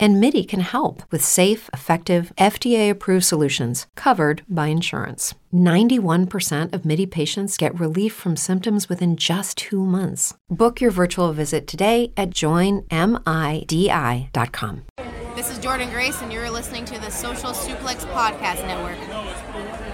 And MIDI can help with safe, effective, FDA approved solutions covered by insurance. 91% of MIDI patients get relief from symptoms within just two months. Book your virtual visit today at joinmidi.com. This is Jordan Grace, and you're listening to the Social Suplex Podcast Network.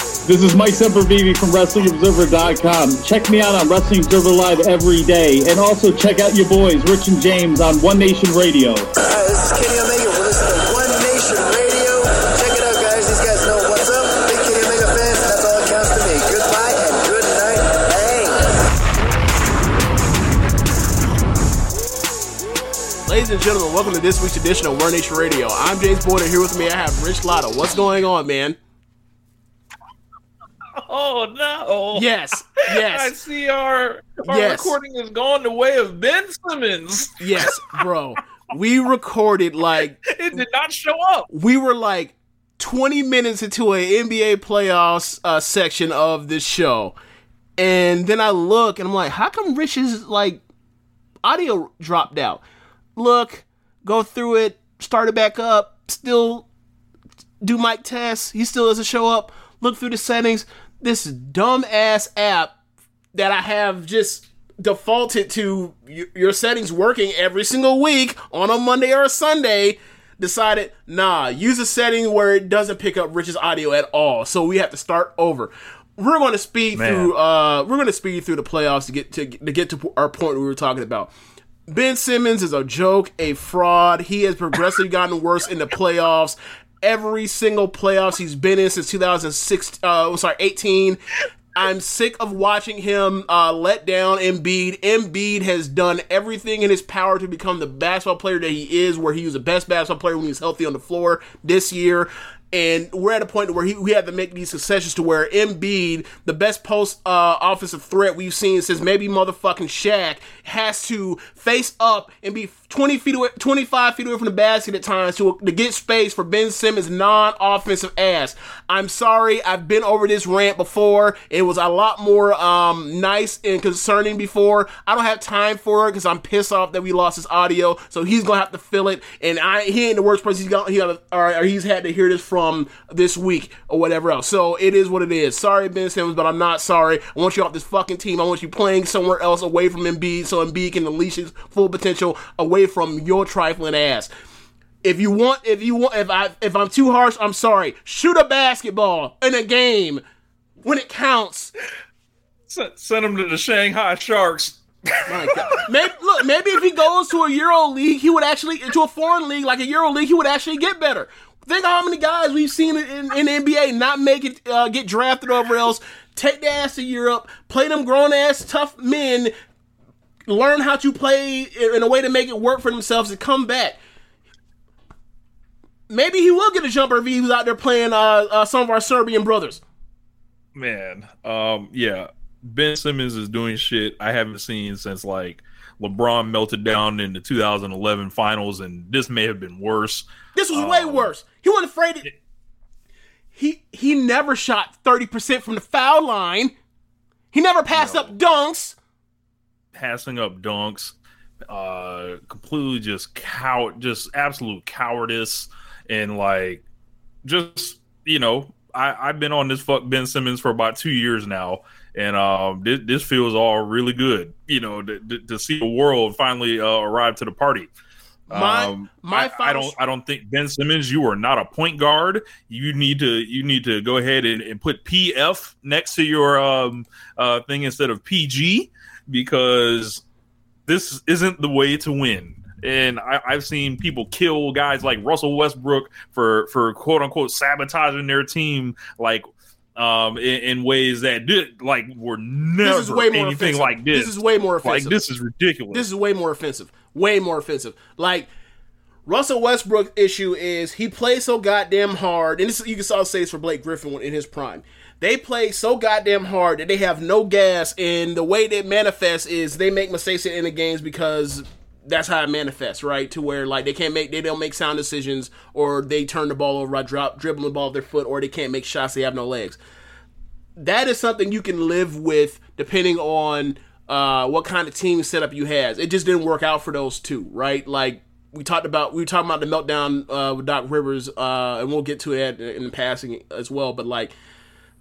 This is Mike Sempervive from WrestlingObserver.com. Check me out on Wrestling Observer Live every day. And also check out your boys, Rich and James, on One Nation Radio. Hi, this is Kenny Omega. We're listening to One Nation Radio. Check it out, guys. These guys know what's up. Big Kenny Omega fans, and that's all that counts to me. Goodbye and good night. Bang. Ladies and gentlemen, welcome to this week's edition of One Nation Radio. I'm James Boyd, and here with me I have Rich Latta. What's going on, man? Oh no! Yes, yes. I see our our Yes. recording has gone the way of Ben Simmons. Yes, bro. We recorded like It did not show up. we were like 20 minutes into a NBA playoffs uh, section of this show. And then I look and I'm like, how come Rich's like audio dropped out? Look, go through it, start it back up, still do mic tests. He still doesn't show up. Look through the settings. This dumbass app that I have just defaulted to your settings working every single week on a Monday or a Sunday decided, nah, use a setting where it doesn't pick up Rich's audio at all. So we have to start over. We're going to speed Man. through. Uh, we're going to speed through the playoffs to get to, to get to our point we were talking about. Ben Simmons is a joke, a fraud. He has progressively gotten worse in the playoffs. Every single playoffs he's been in since 2006, uh, I'm sorry, 18. I'm sick of watching him uh, let down Embiid. Embiid has done everything in his power to become the basketball player that he is, where he was the best basketball player when he was healthy on the floor this year. And we're at a point where he, we have to make these concessions to where Embiid, the best post uh, offensive threat we've seen since maybe motherfucking Shaq, has to face up and be 20 feet away, 25 feet away from the basket at times to, to get space for Ben Simmons' non-offensive ass. I'm sorry, I've been over this rant before. It was a lot more um, nice and concerning before. I don't have time for it because I'm pissed off that we lost his audio, so he's gonna have to fill it. And I he ain't the worst person he's got. He got or, he's had to hear this from this week or whatever else. So it is what it is. Sorry, Ben Simmons, but I'm not sorry. I want you off this fucking team. I want you playing somewhere else away from Embiid, so Embiid can unleash his full potential away from your trifling ass. If you want, if you want, if I, if I'm too harsh, I'm sorry. Shoot a basketball in a game when it counts. Send, send him to the Shanghai Sharks. My God. maybe look, maybe if he goes to a Euro league, he would actually to a foreign league like a Euro league, he would actually get better. Think of how many guys we've seen in, in the NBA not make it, uh, get drafted over else, take their ass to Europe, play them grown ass tough men, learn how to play in a way to make it work for themselves, and come back. Maybe he will get a jumper if he was out there playing uh, uh, some of our Serbian brothers. Man, um, yeah, Ben Simmons is doing shit I haven't seen since like LeBron melted down in the 2011 finals, and this may have been worse. This was way worse. He wasn't afraid. Of, he he never shot thirty percent from the foul line. He never passed up dunks. Passing up dunks, uh, completely just cow, just absolute cowardice, and like, just you know, I I've been on this fuck Ben Simmons for about two years now, and um, this, this feels all really good. You know, to, to, see the world finally uh, arrive to the party. My Um, my I, I don't I don't think Ben Simmons, you are not a point guard. You need to you need to go ahead and, and put PF next to your um uh thing instead of PG because this isn't the way to win. And I, I've seen people kill guys like Russell Westbrook for for quote unquote sabotaging their team like um in, in ways that did like were never This is way more anything offensive. like this. This is way more Like offensive. this is ridiculous. This is way more offensive. Way more offensive. Like Russell Westbrook issue is he plays so goddamn hard, and this you can also say this for Blake Griffin in his prime. They play so goddamn hard that they have no gas, and the way that manifests is they make mistakes in the games because that's how it manifests, right? To where like they can't make they don't make sound decisions, or they turn the ball over, drop dribbling the ball with their foot, or they can't make shots. They have no legs that is something you can live with depending on uh, what kind of team setup you has. It just didn't work out for those two, right? Like we talked about, we were talking about the meltdown uh, with Doc Rivers, uh, and we'll get to that in the passing as well. But like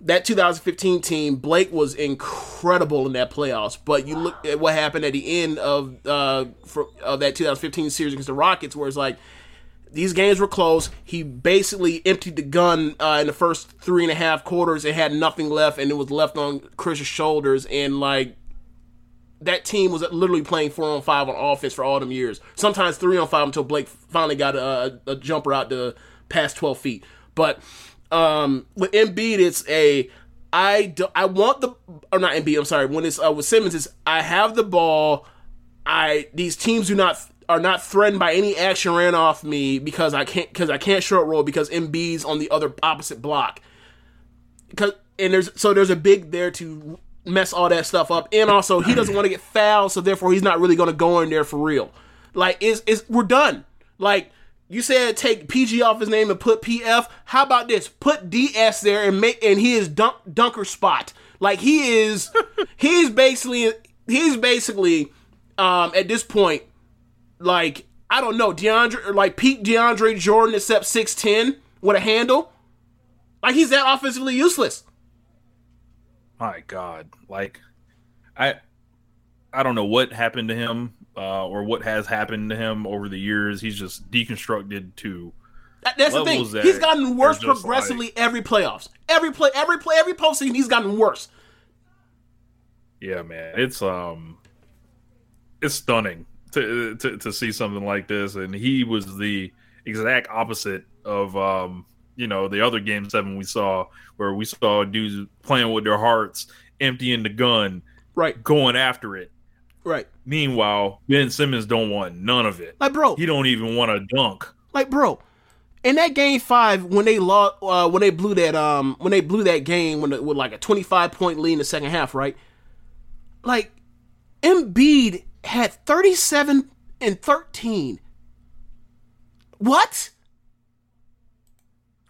that 2015 team, Blake was incredible in that playoffs. But you look at what happened at the end of uh, for, of that 2015 series against the Rockets, where it's like these games were close. He basically emptied the gun uh, in the first three and a half quarters and had nothing left, and it was left on Chris's shoulders. And like that team was literally playing four on five on offense for all them years. Sometimes three on five until Blake finally got a, a jumper out to past twelve feet. But um, with Embiid, it's a I do, I want the or not Embiid. I'm sorry. When it's uh, with Simmons, it's I have the ball. I these teams do not are not threatened by any action ran off me because I can't because I can't short roll because Embiid's on the other opposite block. Because and there's so there's a big there to mess all that stuff up, and also he doesn't want to get fouled, so therefore he's not really going to go in there for real. Like is is we're done. Like you said, take PG off his name and put PF. How about this? Put DS there and make and he is dunk, dunker spot. Like he is, he's basically he's basically um at this point like I don't know DeAndre or like Pete DeAndre Jordan except six ten with a handle. Like he's that offensively useless. my god like i i don't know what happened to him uh, or what has happened to him over the years he's just deconstructed to That- that's the thing. that He's gotten worse progressively every playoffs. Every play, every play, every postseason, he's gotten worse. yeah man it's um it's stunning to, to to see something like this and he was the exact opposite of um you know the other game seven we saw where we saw dudes playing with their hearts emptying the gun Right, going after it right. Meanwhile ben simmons don't want none of it Like bro, he don't even want to dunk like bro. In that game five, when they lost, uh, when they blew that, um, when they blew that game when it, with like a twenty-five point lead in the second half, right? Like, Embiid had thirty-seven and thirteen. What?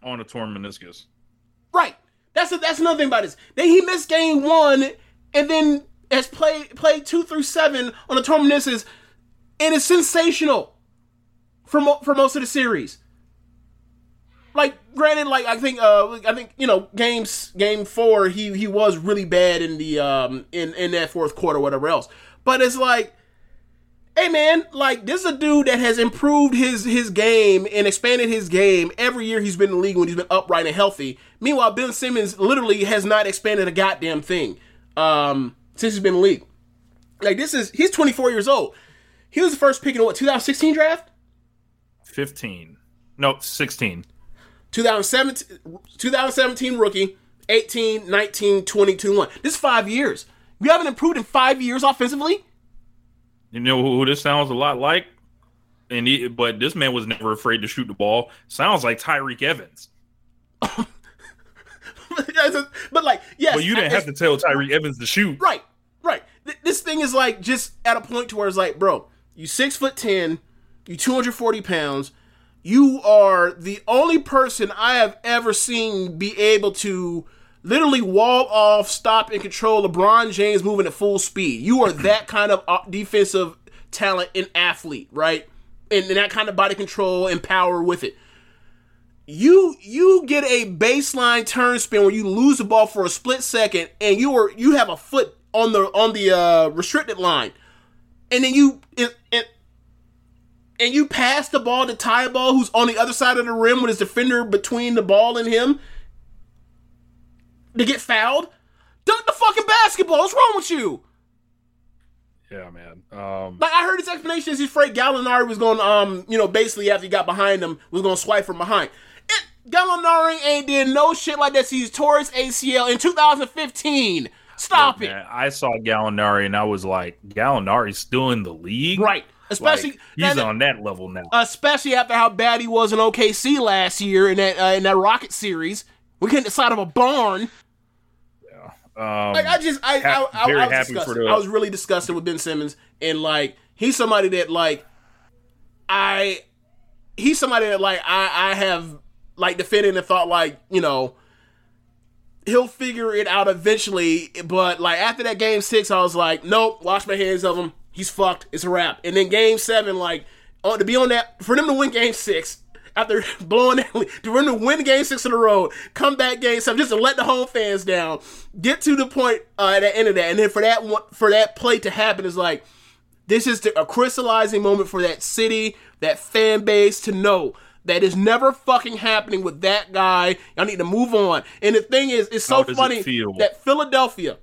on a torn meniscus Right. That's a, that's another thing about this. Then he missed game one, and then has played played two through seven on the torn meniscus, and it's sensational for mo- for most of the series. Like, granted, like I think uh I think you know games game four he he was really bad in the um in in that fourth quarter whatever else, but it's like hey man, like this is a dude that has improved his his game and expanded his game every year he's been in the league when he's been upright and healthy. Meanwhile, Ben Simmons literally has not expanded a goddamn thing. um, since he's been in the league. Like this is he's 24 years old. He was the first pick in what 2016 draft, 15. No, 16. 2017 2017 rookie, 18, 19, 20, 21. This is five years. You haven't improved in five years offensively. You know who this sounds a lot like? And he, but this man was never afraid to shoot the ball. Sounds like Tyreke Evans. but like, yes, But you didn't have to tell Tyreke Evans to shoot. Right, this thing is like just at a point to where it's like, bro, you six foot ten, you two hundred forty pounds, you are the only person I have ever seen be able to literally wall off, stop, and control LeBron James moving at full speed. You are that kind of uh, defensive talent and athlete, right? And, and that kind of body control and power with it you you get a baseline turn spin where you lose the ball for a split second and you are you have a foot on the on the uh, restricted line and then you and, and, and you pass the ball to Thybulle who's on the other side of the rim with his defender between the ball and him to get fouled dunk the fucking basketball what's wrong with you Yeah, man. Um, like I heard his explanation is he's afraid Gallinari was going, to, um, you know, basically after he got behind him, was going to swipe from behind. It, Gallinari ain't did no shit like that. He's his ACL in 2015. Stop it. man, I saw Gallinari and I was like, Gallinari's still in the league, Right. Especially Like, he's that- on that level now. especially after how bad he was in OKC last year in that uh, in that Rocket series. We couldn't inside of a barn. Um, Like I just I ha- I, I, very I was happy disgusted. for the- I was really disgusted with Ben Simmons and like he's somebody that like I he's somebody that like I I have like defended and thought like you know he'll figure it out eventually. But like after that game six, I was like, nope, wash my hands of him. He's fucked. It's a wrap. And then game seven, like on to be on that for them to win game six after blowing that lead, for them to win game six in a row, come back game seven just to let the home fans down, get to the point uh, at the end of that, and then for that one, for that play to happen is like this is the, a crystallizing moment for that city, that fan base to know that is never fucking happening with that guy. Y'all need to move on. And the thing is, it's so does it funny that Philadelphia,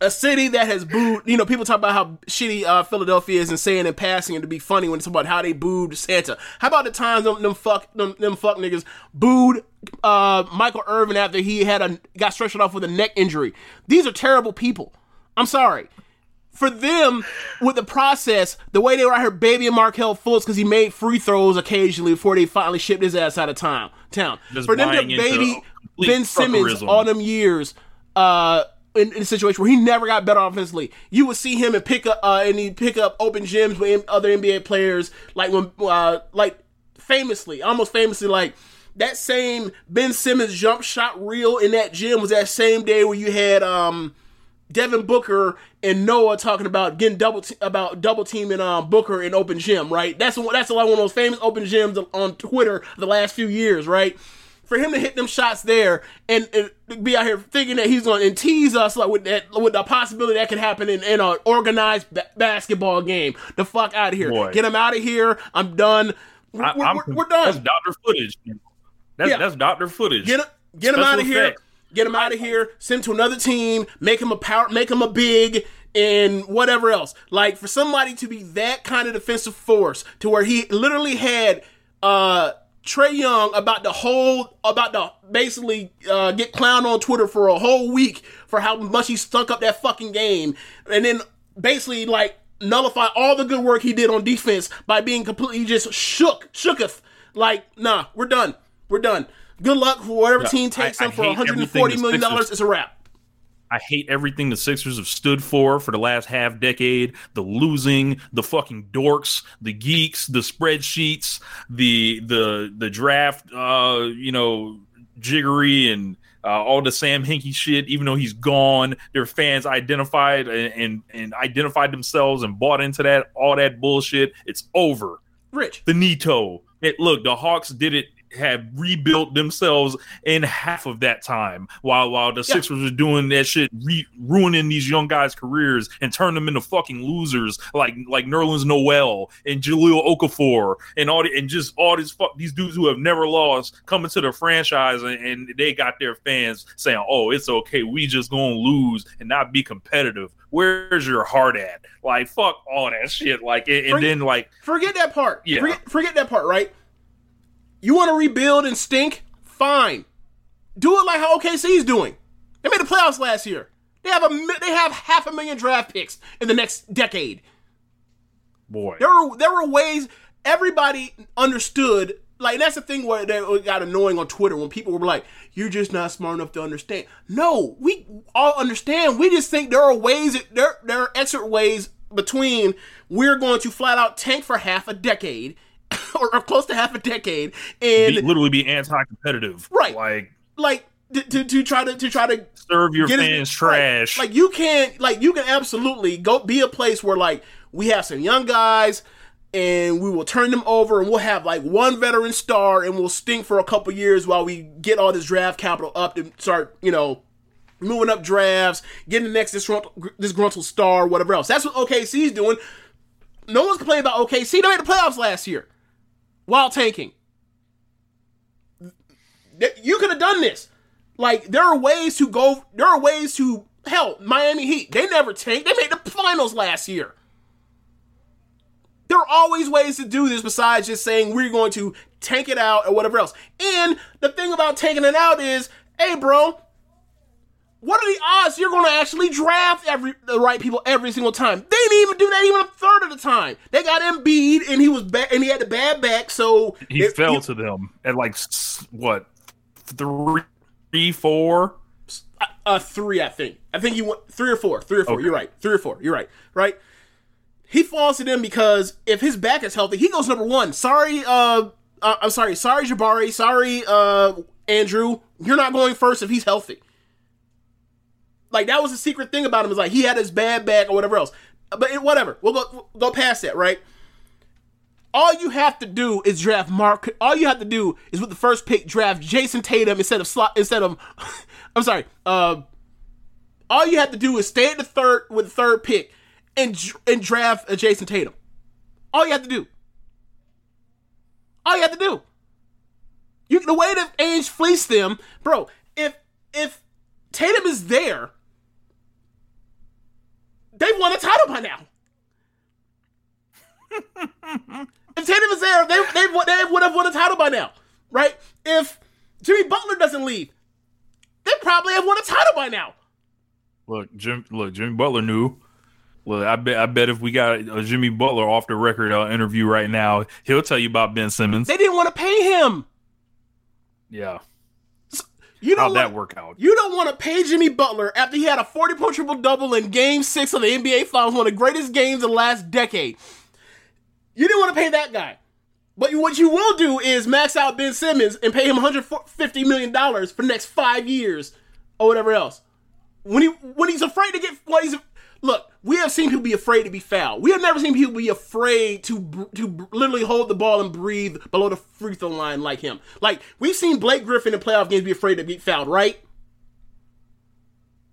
a city that has booed, you know, people talk about how shitty uh, Philadelphia is and saying in passing and to be funny when it's about how they booed Santa. How about the times them, them fuck them, them fuck niggas booed uh, Michael Irvin after he had a got stretched off with a neck injury? These are terrible people. I'm sorry for them with the process, the way they were out here babying Markelle Fultz because he made free throws occasionally before they finally shipped his ass out of town. Town Just for them to baby Ben Simmons all them years. Uh, in, in a situation where he never got better offensively, you would see him and pick up uh, and he pick up open gyms with other NBA players, like when uh, like famously, almost famously, like that same Ben Simmons jump shot reel in that gym was that same day where you had um Devin Booker and Noah talking about getting double te- about double teaming um, Booker in open gym, right? That's one, that's like one of those famous open gyms on Twitter the last few years, right? For him to hit them shots there and, and be out here thinking that he's going to tease us like with that with the possibility that could happen in, in an organized ba- basketball game. The fuck out of here! Boy. Get him out of here! I'm done. We're, I, I'm- we're- we're done. That's doctor footage. That's Yeah. that's doctor footage. Get him, get him out of here. Get him out of here. Send him to another team. Make him a power. Make him a big and whatever else. Like for somebody to be that kind of defensive force to where he literally had uh Trae Young about the whole about the basically uh, get clowned on Twitter for a whole week for how much he stunk up that fucking game, and then basically like nullify all the good work he did on defense by being completely just shook, shooketh. Like, nah, we're done. We're done. Good luck for whatever team takes I- him I for hate 140 everything million dollars. It's a wrap. I hate everything the Sixers have stood for for the last half decade. The losing, the fucking dorks, the geeks, the spreadsheets, the the the draft, uh, you know, jiggery and uh, all the Sam Hinkie shit. Even though he's gone, their fans identified and, and and identified themselves and bought into that all that bullshit. It's over. Rich. Benito. It look, the Hawks did it have rebuilt themselves in half of that time while while the Yeah. Sixers were doing that shit re- ruining these young guys careers and turn them into fucking losers like like Nerlens Noel and Jahlil Okafor and all the, and just all these fuck these dudes who have never lost coming to the franchise and, and they got their fans saying oh it's okay we just gonna lose and not be competitive where's your heart at like fuck all that shit like and, and Forget- then like Forget that part. Yeah. Forget, forget that part, right? You want to rebuild and stink? Fine. Do it like how OKC is doing. They made the playoffs last year. They have a they have half a million draft picks in the next decade. boy There were there were ways everybody understood. Like that's the thing where that got annoying on Twitter when people were like, "You're just not smart enough to understand." No, we all understand. We just think there are ways. There there are exit ways between we're going to flat out tank for half a decade or, or close to half a decade and be, literally be anti-competitive Right. like like to, to, to try to to try to serve your it- fans trash Like you can't, like you can absolutely go be a place where like we have some young guys and we will turn them over and we'll have like one veteran star and we'll stink for a couple years while we get all this draft capital up and start, you know, moving up drafts, getting the next disgruntled, disgruntled star, whatever else. That's what OKC's doing. No one's complaining about OKC. They made the playoffs last year while tanking. You could have done this. Like there are ways to go. There are ways to hell. Miami Heat. They never tanked. They made the finals last year. There are always ways to do this besides just saying we're going to tank it out or whatever else. And the thing about taking it out is, hey, bro, what are the odds you're going to actually draft every the right people every single time? They didn't even do that even a third of the time. They got Embiid and he was bad and he had the bad back, so he it- fell he- to them at like what three four uh three, I think. I think he went three or four. Three or four. Okay. You're right. Three or four. You're right. Right. He falls to them because if his back is healthy, he goes number one. Sorry, uh, uh I'm sorry. Sorry, Jabari. Sorry, uh, Andrew. You're not going first if he's healthy. Like that was the secret thing about him is like he had his bad back or whatever else. But it, whatever. We'll go we'll go past that, right? All you have to do is draft Mark. All you have to do is with the first pick draft Jayson Tatum instead of slot instead of. I'm sorry. Uh, all you have to do is stay at the third with the third pick and and draft uh, Jayson Tatum. All you have to do. All you have to do. You the way that Ainge fleeced them, bro. If if Tatum is there, they've won a title by now. if Tatum is there, they they they would have won a title by now, right? If Jimmy Butler doesn't leave, they probably have won a title by now. look jim look jimmy butler knew look i bet i bet if we got a jimmy butler off the record uh, interview right now he'll tell you about ben simmons They didn't want to pay him. yeah You don't how'd that want- work out You don't want to pay Jimmy Butler after he had a 40 point triple double in game six of the NBA Finals, one of the greatest games of the last decade. You didn't want to pay that guy. But what you will do is max out Ben Simmons and pay him $150 million for the next five years or whatever else. When he when he's afraid to get when he's look, we have seen people be afraid to be fouled. We have never seen people be afraid to to literally hold the ball and breathe below the free throw line like him. Like we've seen Blake Griffin in playoff games be afraid to get fouled, right?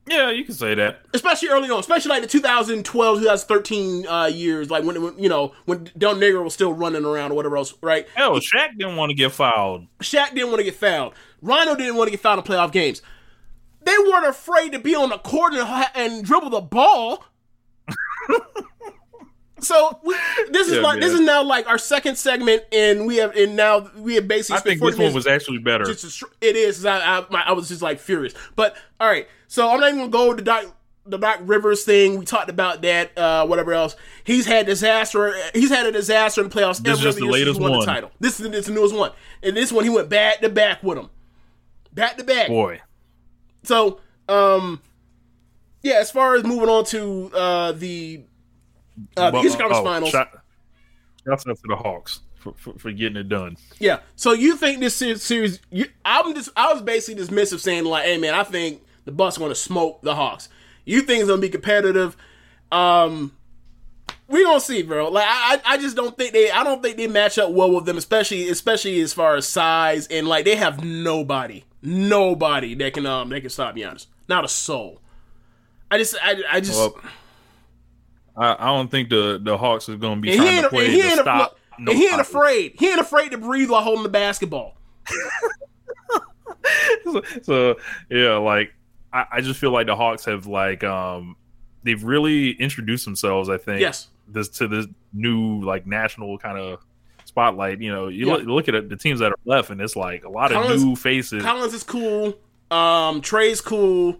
yeah you can say that especially early on, especially like the 2012, 2013 uh, years, like when, when you know when Del Negro was still running around or whatever else, right? hell Shaq didn't want to get fouled Shaq didn't want to get fouled. Rhino didn't want to get fouled in playoff games. They weren't afraid to be on the court and, and dribble the ball. so we, this is Yeah, like this is now like our second segment, and we have and now we have basically i think this one was actually better just it is. I, I, my, I was just like furious. But all right, so I'm not even gonna go to Doc, the Doc Rivers thing. We talked about that. Uh, whatever else. He's had disaster. He's had a disaster in the playoffs. This every is other the latest one. The title. This is this the newest one. And this one he went back to back with him. Back to back. boy So um, yeah. As far as moving on to uh the uh, the Eastern Conference oh, Finals. shout, shouts out to the hawks for, for, for getting it done Yeah. So you think this series? You, I'm just. I was basically dismissive, saying like, "Hey man, I think the Bucks are going to smoke the Hawks." You think it's going to be competitive? Um, we gonna see, bro. Like I, I just don't think they, I don't think they match up well with them, especially, especially as far as size and like they have nobody, nobody that can um that can stop Giannis. Not a soul. I just, I, I just. Well, I, I don't think the the Hawks is going to be and trying ain't, to play he to stop. and he ain't afraid. He ain't afraid to breathe while holding the basketball. so, so, yeah, like I, I just feel like the Hawks have like um they've really introduced themselves. I think Yes. This to this new like national kind of spotlight. You know, you Yeah. look, look at it, the teams that are left, and it's like a lot of new faces. Collins is cool. Um, Trae's cool.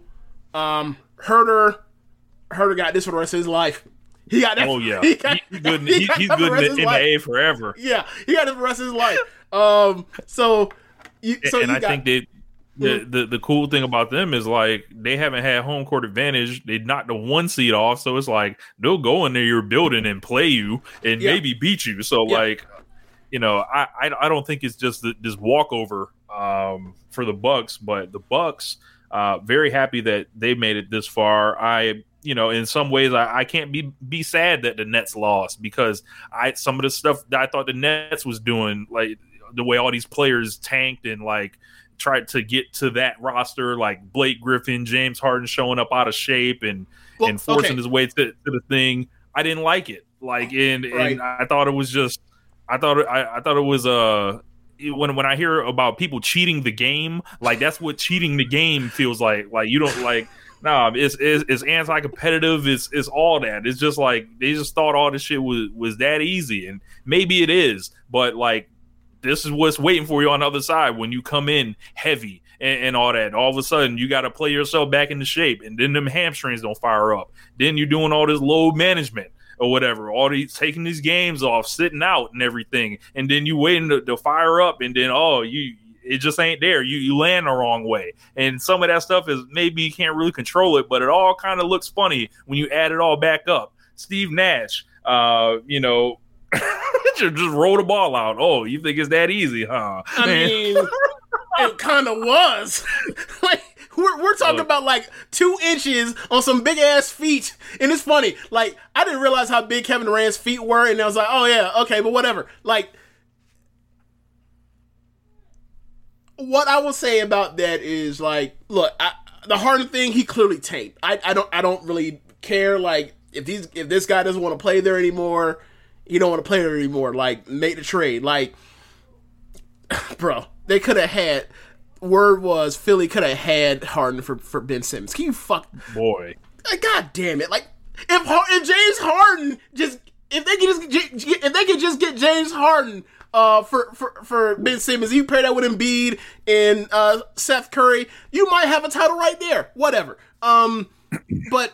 Um, Huerter, Huerter got this for the rest of his life. He got that. oh yeah, he got- he's good. In, he he, he's good the in the, in the. A forever. Yeah, he got it for the rest of his life. Um, so, you, so and you I got, think they the, the the cool thing about them is like they haven't had home court advantage. They knocked the one seed off, so it's like they'll go into your building and play you and Yeah. maybe beat you. So Yeah. like, you know, I, I I don't think it's just th- this walkover um, for the Bucks, but the Bucks uh, very happy that they made it this far. I you know in some ways I, I can't be be sad that the Nets lost because I some of the stuff that I thought the Nets was doing like the way all these players tanked and like tried to get to that roster like Blake Griffin, James Harden showing up out of shape and Well, and forcing okay. his way to, to the thing. I didn't like it. Like and, Right. and I thought it was just I thought it, I, I thought it was uh when when I hear about people cheating the game, like that's what cheating the game feels like. Like you don't like nah, it's it's, it's anti competitive. It's it's all that. It's just like they just thought all this shit was was that easy, and maybe it is, but like this is what's waiting for you on the other side when you come in heavy and, and all that. All of a sudden, you got to play yourself back into shape, and then them hamstrings don't fire up. Then you're doing all this load management or whatever, all these taking these games off, sitting out and everything, and then you waiting to, to fire up, and then oh, you it just ain't there. You you land the wrong way, and some of that stuff is maybe you can't really control it, but it all kind of looks funny when you add it all back up. Steve Nash, uh, you know. just just roll the ball out. Oh, you think it's that easy, huh? I Man. mean, it kind of was. like we're we're talking Look. about like two inches on some big ass feet, and it's funny. Like I didn't realize how big Kevin Durant's feet were, and I was like, oh yeah, okay, but whatever. Like. What I will say about that is like, look, I, the Harden thing, he clearly tanked. I, I don't I don't really care. Like if these if this guy doesn't want to play there anymore, he don't want to play there anymore. Like make the trade. Like bro, they could have had. Word was Philly could have had Harden for, for Ben Simmons. Can you fuck? Boy, Like, God damn it! Like if if James Harden just if they could just get, if they could just get James Harden uh for for for Ben Simmons, you pair that with Embiid and uh Seth Curry, you might have a title right there. Whatever. Um, but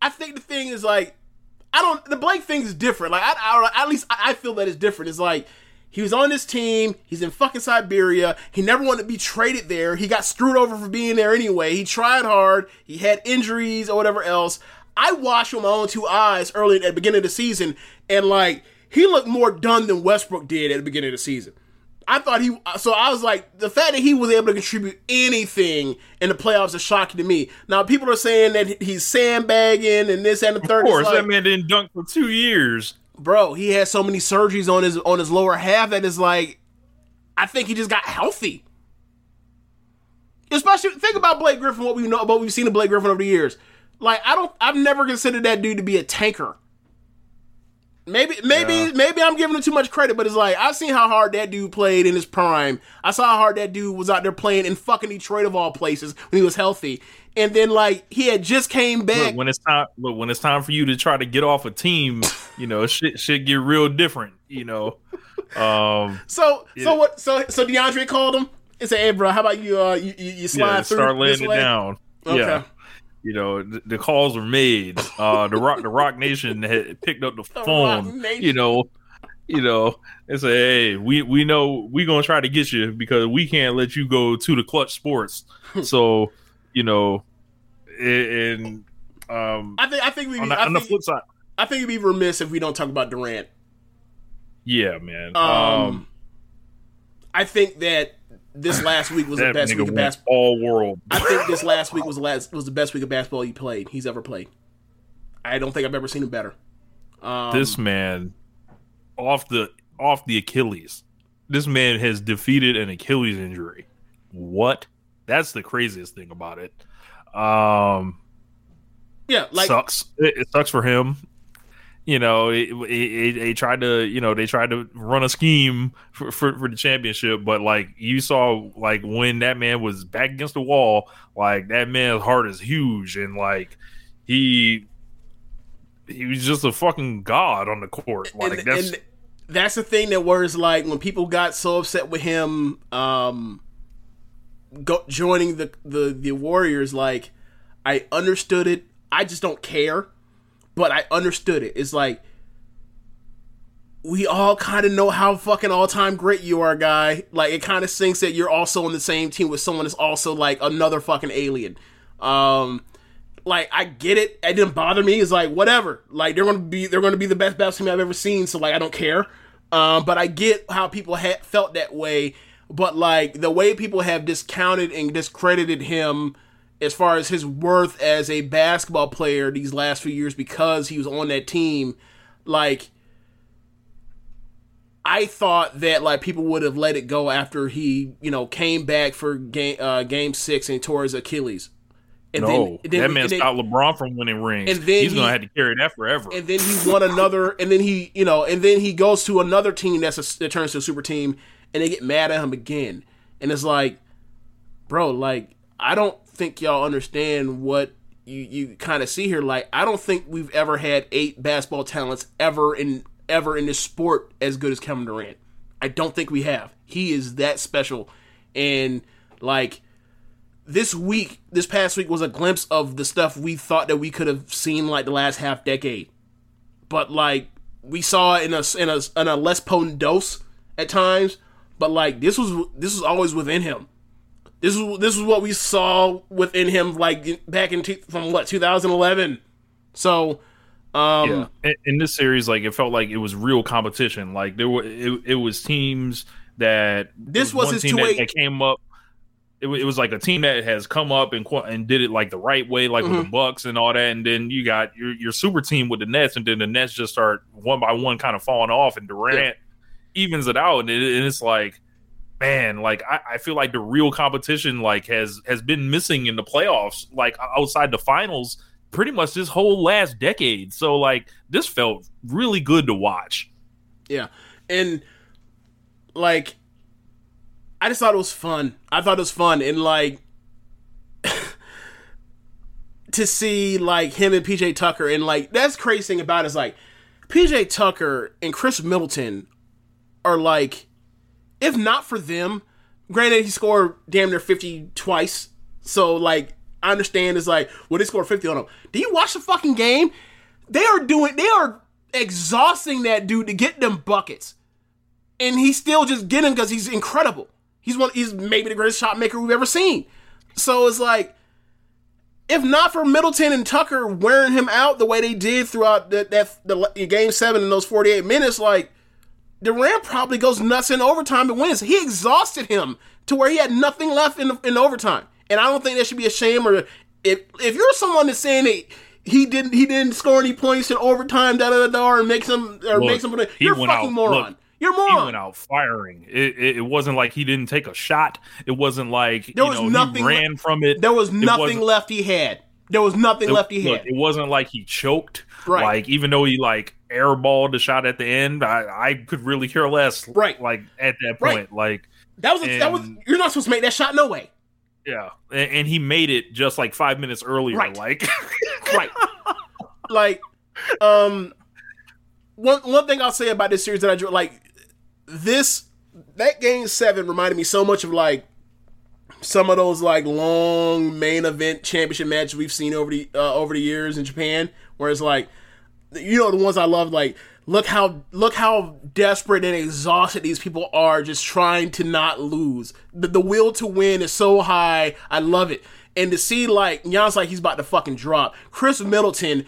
I think the thing is like I don't. The Blake thing is different. Like I, I at least I I feel that it's different. It's like he was on this team. He's in fucking Siberia. He never wanted to be traded there. He got screwed over for being there anyway. He tried hard. He had injuries or whatever else. I watched with my own two eyes early at the beginning of the season, and like he looked more done than Westbrook did at the beginning of the season. I thought he. So I was like, the fact that he was able to contribute anything in the playoffs is shocking to me. Now people are saying that he's sandbagging and this and the third. of course, like, that man didn't dunk for two years. bro, he had so many surgeries on his on his lower half that is like, I think he just got healthy. Especially think about Blake Griffin, what we know, what we've seen of Blake Griffin over the years. Like I don't, I've never considered that dude to be a tanker. Maybe, maybe, Yeah. maybe I'm giving him too much credit, but it's like I've seen how hard that dude played in his prime. I saw how hard that dude was out there playing in fucking Detroit of all places when he was healthy, and then like he had just came back. Look, when it's time, look, when it's time for you to try to get off a team, you know, shit, shit get real different. You know, um, So Yeah. so what? So so DeAndre called him and said, "Hey, bro, how about you uh you, you, you slide yeah, through start laying it way?" down. Okay. Yeah. You know, the, the calls were made. Uh, the Rock, the Roc Nation had picked up the, Rock phone. You know, you know, and say, "Hey, we we know we're gonna try to get you because we can't let you go to the Clutch Sports." so, you know, and um, I think I think we on, the, I on the think, flip side, I think it'd be remiss if we don't talk about Durant. yeah, man. Um, Um, I think that this last week was the best week of basketball. all world. I think this last week was the last was the best week of basketball he played. He's ever played. I don't think I've ever seen him better. Um, this man off the off the Achilles. This man has defeated an Achilles injury. What? That's the craziest thing about it. Um, yeah, like sucks. It, it sucks for him. You know, it, it, it- they tried to, you know, they tried to run a scheme for, for for the championship, but like you saw, like when that man was back against the wall, like that man's heart is huge, and like he he was just a fucking god on the court. Like and, that's and that's the thing that was like when people got so upset with him um go, joining the, the the warriors like i understood it i just don't care but i understood it it's like we all kind of know how fucking all-time great you are guy like it kind of sinks that you're also on the same team with someone that's also like another fucking alien um like I get it. It didn't bother me. It's like whatever. Like they're gonna be they're gonna be the best best team I've ever seen. So like I don't care. Um, but I get how people had felt that way. But like the way people have discounted and discredited him as far as his worth as a basketball player these last few years because he was on that team, like I thought that like people would have let it go after he, you know, came back for game uh, game six and tore his Achilles. And no, then, then that man stopped LeBron from winning rings. and then he's he- gonna have to carry that forever. and then he won another, and then he, you know, and then he goes to another team that's a, that turns to a super team, and they get mad at him again, and it's like, bro, like I don't think y'all understand what you you kind of see here. Like I don't think we've ever had eight basketball talents ever in ever in this sport as good as Kevin Durant. I don't think we have. He is that special, and like this week, this past week was a glimpse of the stuff we thought that we could have seen like the last half decade. But like we saw in a in a in a less potent dose at times. But like this was this was always within him. This is this is what we saw within him like back in two, from what 2011. So um yeah. In, in this series, like it felt like it was real competition. Like there were, it, it was teams that This there was his team that, 2-8 that came up. It, it was like a team that has come up and and did it like the right way, like with Mhm. the Bucks and all that. And then you got your your super team with the Nets, and then the Nets just start one by one kind of falling off, and Durant evens it out, and, it, and it's like. Man, like I, I feel like the real competition like has has been missing in the playoffs, like outside the finals, pretty much this whole last decade. So like this felt really good to watch. Yeah. And like I just thought it was fun. I thought it was fun and like to see like him and PJ Tucker and like that's crazy thing about it is like PJ Tucker and Khris Middleton are like if not for them, granted he scored damn near 50 twice. So like I understand it's like, well they scored 50 on him. Do you watch the fucking game? They are doing they are exhausting that dude to get them buckets. And he's still just getting because he's incredible. He's one he's maybe the greatest shot maker we've ever seen. So it's like if not for Middleton and Tucker wearing him out the way they did throughout that that the game seven in those 48 minutes, like Durant probably goes nuts in overtime and wins. He exhausted him to where he had nothing left in in overtime. And I don't think that should be a shame or if if you're someone that's saying that he didn't he didn't score any points in overtime, da da da da, or make some or Look, make some. he You're fucking out- moron. look, you're a He moron. went out firing. It, it, it wasn't like he didn't take a shot. It wasn't like There you was know, nothing he ran from it. There was nothing wasn't- left he had. There was nothing it- left he look, had. It wasn't like he choked. Right. Like even though he like airballed the shot at the end, I, I could really care less. Right. Like at that Right. point, like That was that was you're not supposed to make that shot no way. yeah, and, and he made it just like five minutes earlier. Right. Like right. like, um, one one thing I'll say about this series that I drew like this that game seven reminded me so much of like some of those like long main event championship matches we've seen over the uh, over the years in Japan, where it's like, you know, the ones I love, like. Look how look how desperate and exhausted these people are just trying to not lose. The, the will to win is so high. I love it. And to see like Giannis like he's about to fucking drop. Khris Middleton,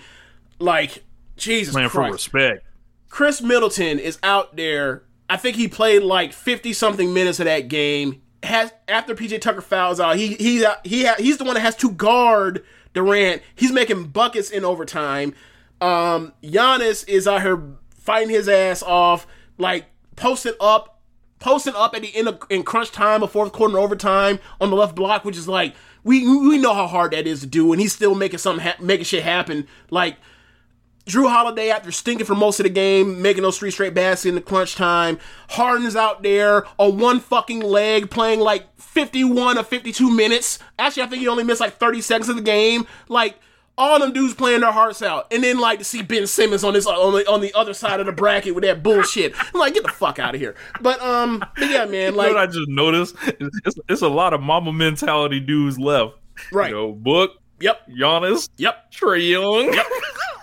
like Jesus playing for respect. Khris Middleton is out there. I think he played like fifty something minutes of that game. Has after PJ Tucker fouls out, he he he he's the one that has to guard Durant. He's making buckets in overtime. Um, Giannis is out here fighting his ass off, like posting up, posting up at the end of in crunch time, a fourth quarter overtime on the left block, which is like we we know how hard that is to do, and he's still making something ha- making shit happen. Like Jrue Holiday after stinking for most of the game, making those three straight baskets in the crunch time. Harden's out there on one fucking leg playing like 51 or 52 minutes. Actually, I think he only missed like 30 seconds of the game. Like all them dudes playing their hearts out, and then like to see Ben Simmons on this on the on the other side of the bracket with that bullshit. I'm like, get the fuck out of here. But um, but yeah, man, You know like what I just noticed? It's, it's a lot of mama mentality dudes left. Right. You know, Book, yep, Giannis, yep, Trae Young. Yep.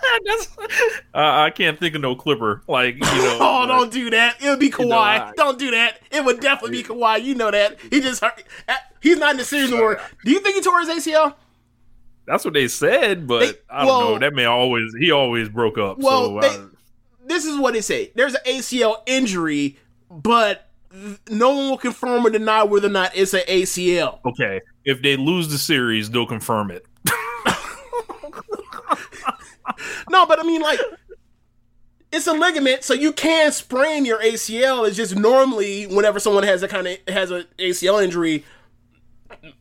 I can't think of no Clipper. Like, you know. Oh, don't do that. It would be Kawhi. You know, I- don't do that. It would definitely be Kawhi. You know that. He just hurt. uh, He's not in the series anymore. Do you think he tore his ACL? That's what they said, but They- I don't well- know. That man always he always broke up. Well, so they, I- this is what they say. There's an ACL injury, but no one will confirm or deny whether or not it's an ACL. okay, if they lose the series, they'll confirm it. No, but I mean, like, it's a ligament, so you can sprain your ACL. It's just normally whenever someone has a kind of has an ACL injury,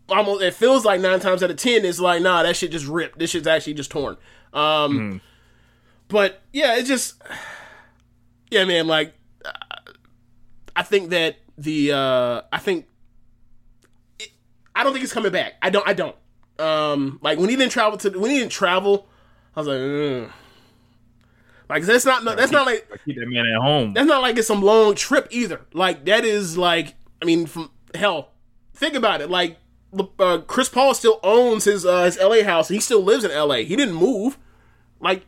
almost it feels like nine times out of ten it's like, nah, that shit just ripped. This shit's actually just torn. Um, but yeah, it just, yeah, man, like, I think that the, uh, I think, it, I don't think it's coming back. I don't, I don't. Um, like when he didn't travel to, when he didn't travel, I was like, Ugh. like that's not, that's not like, I keep that man at home. that's not like it's some long trip either. Like that is like, I mean, from hell, think about it. Like uh, Chris Paul still owns his uh, his LA house. He still lives in LA. He didn't move. Like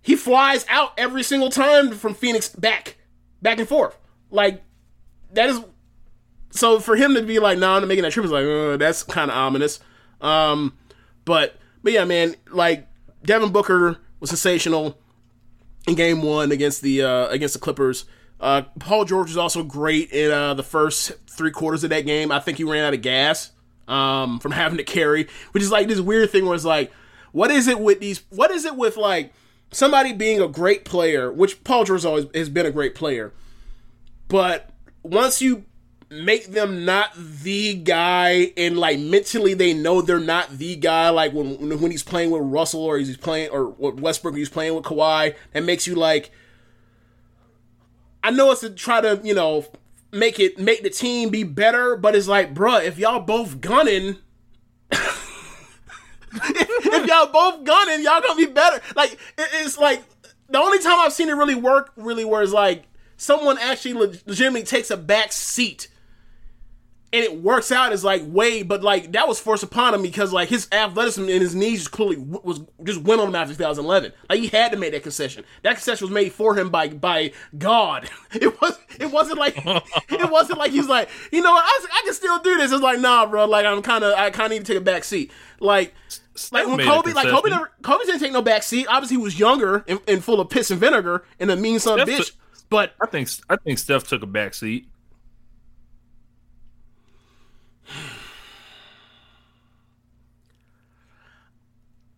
he flies out every single time from Phoenix back, back and forth. Like that is so for him to be like, "Nah, I'm not making that trip." Is like, uh, that's kind of ominous. Um, but but yeah, man, like Devin Booker was sensational in game one against the uh, against the Clippers. Uh, Paul George was also great in uh, the first three quarters of that game. I think he ran out of gas um, from having to carry, which is like this weird thing where it's like, what is it with these? What is it with like somebody being a great player, which Paul George always has been a great player, but once you make them not the guy and like mentally they know they're not the guy like when when he's playing with Russell or he's playing or Westbrook he's playing with Kawhi that makes you like I know it's to try to you know make it make the team be better but it's like bruh if y'all both gunning if y'all both gunning y'all gonna be better. Like it- it's like the only time I've seen it really work really where it's like someone actually leg- legitimately takes a back seat and it works out as like way, but like that was forced upon him because like his athleticism and his knees just clearly w- was just went on him after 2011. Like he had to make that concession. That concession was made for him by by God. It was it wasn't like it wasn't like he's like you know what I, I can still do this. It's like nah, bro. Like I'm kind of I kind of need to take a back seat. Like like when Kobe like Kobe never Kobe didn't take no back seat. Obviously he was younger and, and full of piss and vinegar and a mean son Steph bitch. took- But I think I think Steph took a back seat.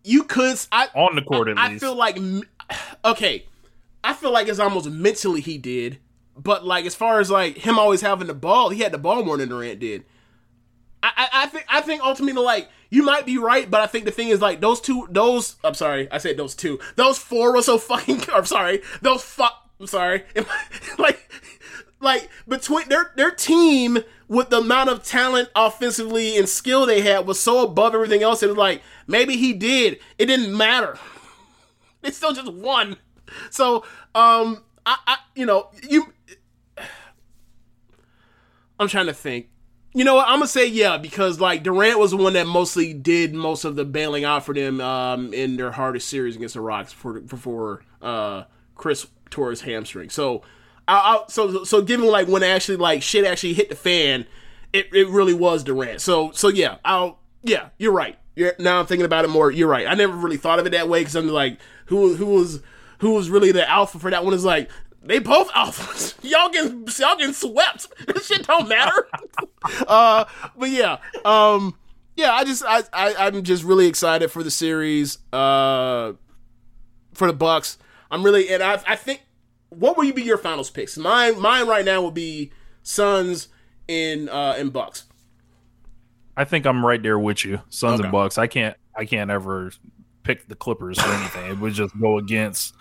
You could I On the court, at I feel like okay, I feel like it's almost mentally he did, but like as far as like him always having the ball, he had the ball more than Durant did. I, I, I think I think ultimately like you might be right, but I think the thing is like those two those I'm sorry I said those two. Those four were so fucking I'm sorry. Those fuck I'm sorry. Like like between their their team with the amount of talent offensively and skill they had was so above everything else. Was like maybe he did. It didn't matter. They still just won. So um I, I you know you. I'm trying to think. You know what? I'm gonna say yeah because like Durant was the one that mostly did most of the bailing out for them um, in their hardest series against the Rocks before before uh, Chris tore his hamstring. So, I, I, so so given like when actually like shit actually hit the fan, it, it really was Durant. So so yeah, I'll yeah you're right. You're, now I'm thinking about it more. You're right. I never really thought of it that way because I'm like who who was who was really the alpha for that one is like they both alphas. y'all getting y'all getting swept. This shit don't matter. uh, but yeah, um, yeah. I just I, I I'm just really excited for the series. Uh, for the Bucks. I'm really and I I think what will you be your finals picks? Mine mine right now would be Suns in uh in Bucks. I think I'm right there with you, Suns Okay. and Bucks. I can't I can't ever pick the Clippers or anything. it would just go against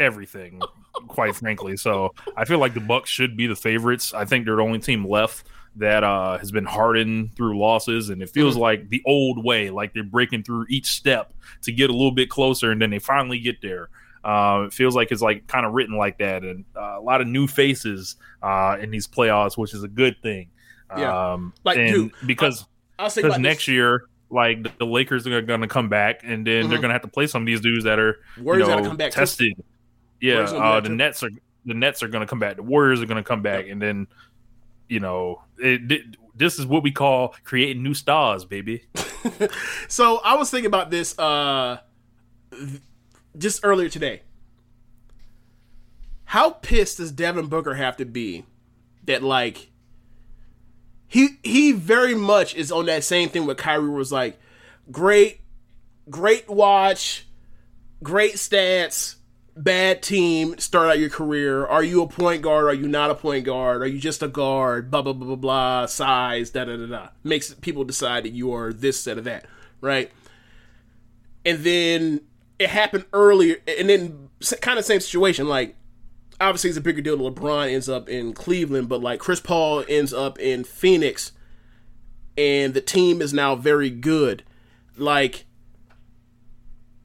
everything, quite frankly. So I feel like the Bucks should be the favorites. I think they're the only team left that uh, has been hardened through losses, and it feels like the old way, like they're breaking through each step to get a little bit closer, and then they finally get there. Uh, it feels like it's like kind of written like that, and uh, a lot of new faces uh, in these playoffs, which is a good thing. Yeah. Um, Like, and dude, because I'll say because about next this. year, like the, the Lakers are going to come back, and then they're Mhm. going to have to play some of these dudes that are Warriors you know, come back, too. tested. Yeah, gonna come uh, the too. Nets are the Nets are going to come back. The Warriors are going to come back, and then you know it, it- this is what we call creating new stars, baby. So I was thinking about this uh just earlier today. How pissed does Devin Booker have to be that like he he very much is on that same thing with Kyrie was like great great watch, great stats, bad team, start out your career. Are you a point guard? Are you not a point guard? Are you just a guard? Blah blah blah blah blah. Size, da da da da. Makes people decide that you are this, set of that, right? And then it happened earlier, and then kind of same situation. Like obviously, it's a bigger deal. that LeBron ends up in Cleveland, but like Chris Paul ends up in Phoenix, and the team is now very good. Like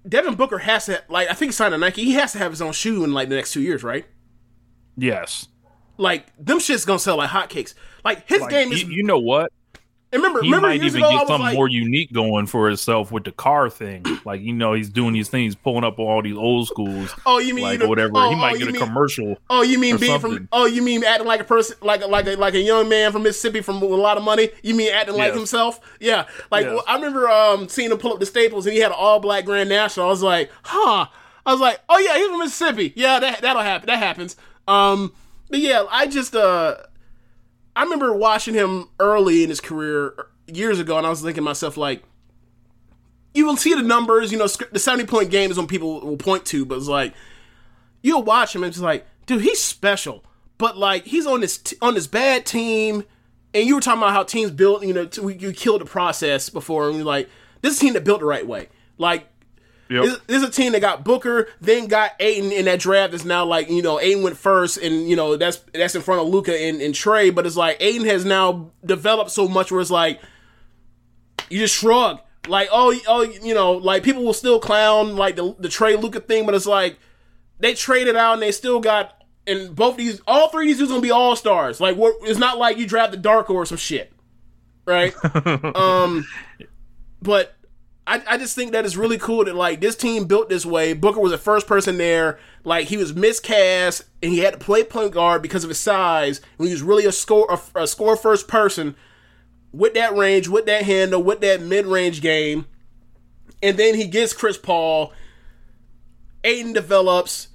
Devin Booker has to like I think he signed a Nike. He has to have his own shoe in like the next two years, right? Yes, Like them shit's gonna sell like hotcakes. Like his Like, game is. you, you know what? And remember, He remember might even ago get something like, more unique going for himself with the car thing. Like you know, he's doing these things, pulling up all these old schools. Oh, you mean like you or whatever? oh, he might oh, get a mean- commercial. Oh, you mean being from? Oh, you mean acting like a person, like a, like a like a young man from Mississippi from with a lot of money? You mean acting like Yes. himself? Yeah, like Yes. well, I remember um seeing him pull up the Staples and he had an all black Grand National. I was like, huh. I was like, oh yeah, he's from Mississippi. Yeah, that that'll happen. That happens. Um, but yeah, I just uh, I remember watching him early in his career years ago, and I was thinking myself like. You will see the numbers, you know, the 70 point game is when people will point to, but it's like, you'll watch him and it's like, dude, he's special. But like, he's on this t- on this bad team, and you were talking about how teams built, you know, t- you killed the process before, and you're like, this team that built the right way. Like, Yep. this, this is a team that got Booker, then got Ayton in that draft. That's now like, you know, Ayton went first, and you know that's that's in front of Luka and, and Trae. But it's like Ayton has now developed so much where it's like, you just shrug. Like, oh, oh, you know, like people will still clown like the the Trae Luka thing, but it's like they traded out and they still got and both these all three of these dudes gonna be all stars. Like what it's not like you draft the dark or some shit. Right? um but I, I just think that it's really cool that like this team built this way. Booker was the first person there. Like he was miscast and he had to play point guard because of his size. And he was really a score a, a score first person with that range, with that handle, with that mid range game. And then he gets Chris Paul. Ayton develops.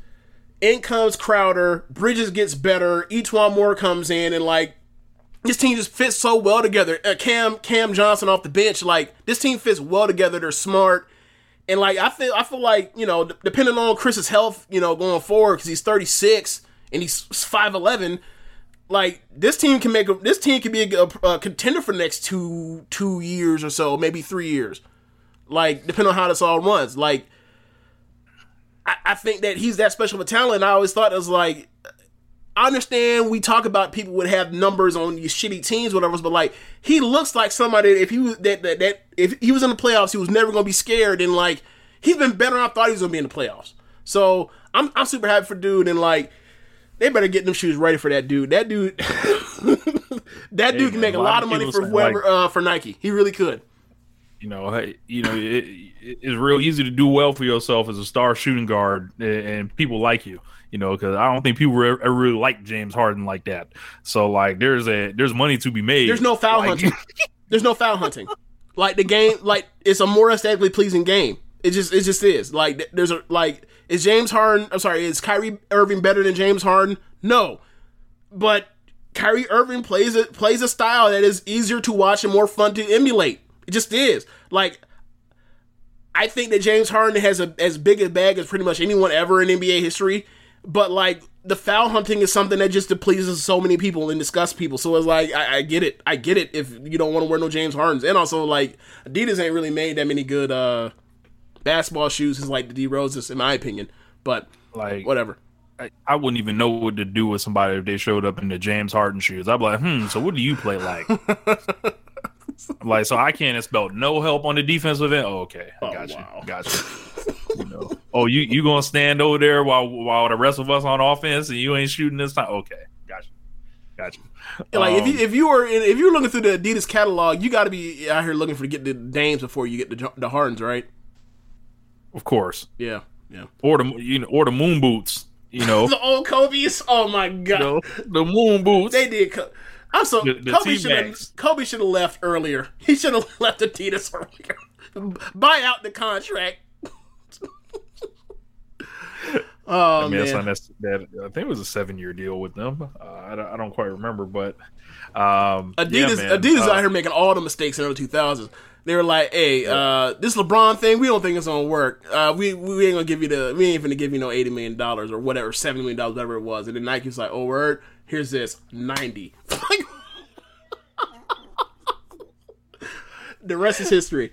In comes Crowder. Bridges gets better. E'Twaun Moore comes in and like this team just fits so well together. Uh, Cam Cam Johnson off the bench, like this team fits well together. They're smart, and like I feel I feel like you know d- depending on Chris's health, you know going forward because he's 36 and he's 5'11. Like this team can make a, this team can be a, a- a contender for next two two years or so, maybe three years. Like depending on how this all runs. Like I, I think that he's that special of a talent. I always thought it was like I understand we talk about people would have numbers on these shitty teams, whatever, but like he looks like somebody if he was that that, that if he was in the playoffs, he was never gonna be scared and like he's been better than I thought he was gonna be in the playoffs. So I'm I'm super happy for dude and like they better get them shoes ready for that dude. That dude that dude can make a lot of money for whoever like- uh for Nike. He really could. you know, hey, you know, it, it, it's real easy to do well for yourself as a star shooting guard, and people like you. You know, because I don't think people ever, ever really like James Harden like that. So, like, there's a there's money to be made. There's no foul Like, hunting. There's no foul hunting. Like the game, like it's a more aesthetically pleasing game. It just it just is. Like there's a like is James Harden? I'm sorry, is Kyrie Irving better than James Harden? No, but Kyrie Irving plays a plays a style that is easier to watch and more fun to emulate. It just is. Like I think that James Harden has a as big a bag as pretty much anyone ever in NBA history. But like the foul hunting is something that just pleases so many people and disgusts people. So it's like I, I get it, I get it. If you don't want to wear no James Hardens, and also like Adidas ain't really made that many good uh basketball shoes as like the D Roses, in my opinion. But Like whatever. I, I wouldn't even know what to do with somebody if they showed up in the James Harden shoes. I'd be like, hmm, so what do you play like? like, so I can't expect no help on the defensive end. Oh, okay, I got you, got you. you know, oh, you you gonna stand over there while while the rest of us on offense and you ain't shooting this time? Okay, gotcha, gotcha. got you. Like if Um, you if you were in, if you're looking through the Adidas catalog, you got to be out here looking for to get the Dames before you get the the Hardens, right? of course, Yeah, yeah. or the you know, or the moon boots. You know, The old Kobe's. Oh my god, you know, the moon boots. they did. Co- I'm so The- the Kobe should have Kobe should have left earlier. He should have left Adidas earlier. Buy out the contract. oh I mean, man, that, I think it was a seven year deal with them. Uh, I, don't, I don't quite remember, but um, Adidas yeah. Adidas Uh, out here making all the mistakes in the early 2000s. They were like, "Hey, uh, this LeBron thing, we don't think it's gonna work. Uh, we we ain't gonna give you the we ain't gonna give you no eighty million dollars or whatever, seventy million dollars, whatever it was." And then Nike was like, "Oh word, here's this ninety. the rest is history.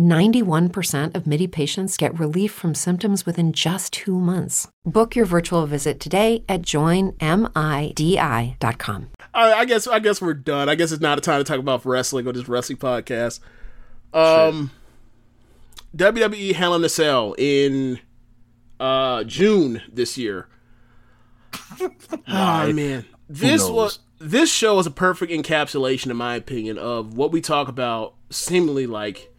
91% of MIDI patients get relief from symptoms within just two months. Book your virtual visit today at joinmidi.com. All right, I guess I guess we're done. I guess it's not a time to talk about wrestling or this wrestling podcast. Um, WWE Hell in a Cell in uh June this year. oh man, this was this show is a perfect encapsulation, in my opinion, of what we talk about seemingly like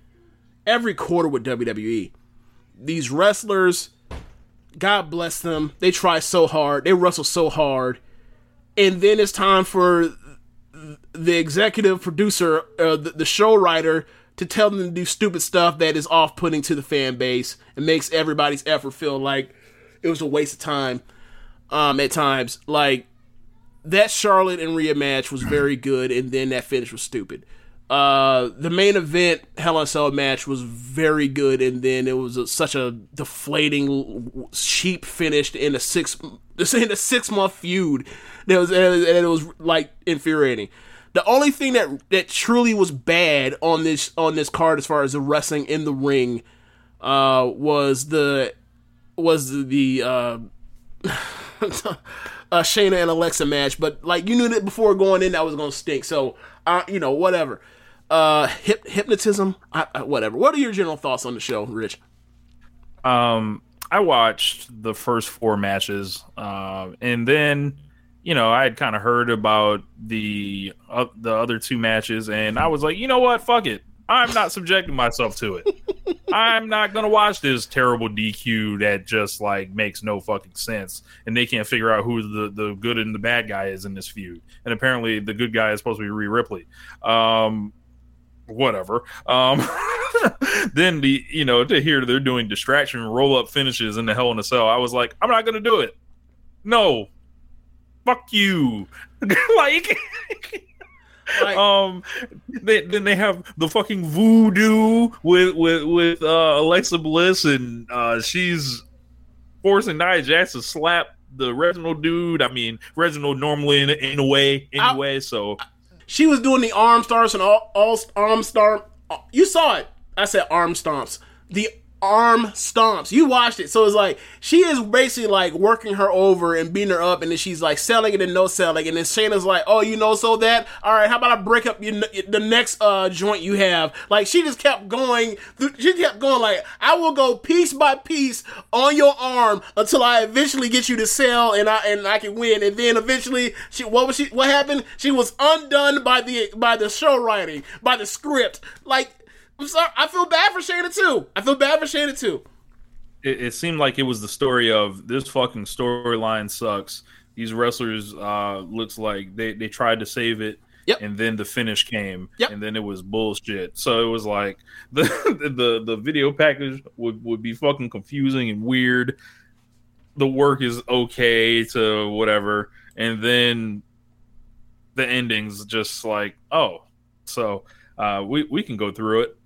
every quarter with WWE. These wrestlers, God bless them, they try so hard, they wrestle so hard, and then it's time for the executive producer, uh, the, the show writer, to tell them to do stupid stuff that is off putting to the fan base and makes everybody's effort feel like it was a waste of time um, at times. Like, that Charlotte and Rhea match was very good, and then that finish was stupid. Uh, the main event Hell in a Cell match was very good, and then it was a, such a deflating, cheap finish in a six in a six month feud. That was and it was like infuriating. The only thing that that truly was bad on this on this card, as far as the wrestling in the ring, uh, was the was the uh, uh, Shayna and Alexa match, but like you knew that before going in that was gonna stink. So uh, you know, whatever. Uh, hip, hypnotism, I, I, whatever. What are your general thoughts on the show, Rich? Um, I watched the first four matches, uh, and then you know I had kind of heard about the uh, the other two matches, and I was like, you know what, fuck it, I'm not subjecting myself to it. I'm not gonna watch this terrible DQ that just like makes no fucking sense, and they can't figure out who the the good and the bad guy is in this feud. And apparently, the good guy is supposed to be Rhea Ripley. Um, whatever. Um, then the you know to hear they're doing distraction roll up finishes in the Hell in a Cell, I was like, I'm not gonna do it. No, fuck you. like Like- um, they, then they have the fucking voodoo with with with uh, Alexa Bliss, and uh, she's forcing Nia Jax to slap the Reginald dude. I mean, Reginald normally in, in a way anyway. So She was doing the arm stomps and all, all arm stomp. Uh, you saw it. I said arm stomps. The arm stomps. You watched it. So it's like she is basically like working her over and beating her up, and then she's like selling it and no selling. And then Shayna's like, "Oh, you know, so that all right? How about I break up your, the next uh joint you have?" Like she just kept going. She kept going. Like I will go piece by piece on your arm until I eventually get you to sell, and I and I can win. And then eventually, she what was she? What happened? She was undone by the by the show writing, by the script. Like I'm sorry, I feel bad for Shayna too. I feel bad for Shayna too. it, it seemed like it was the story of this fucking storyline sucks. These wrestlers uh looks like they they tried to save it. Yep. And then the finish came, Yep. and then it was bullshit. So it was like the the the video package would, would be fucking confusing and weird. The work is okay to whatever, and then the endings just like oh. So uh, we we can go through it.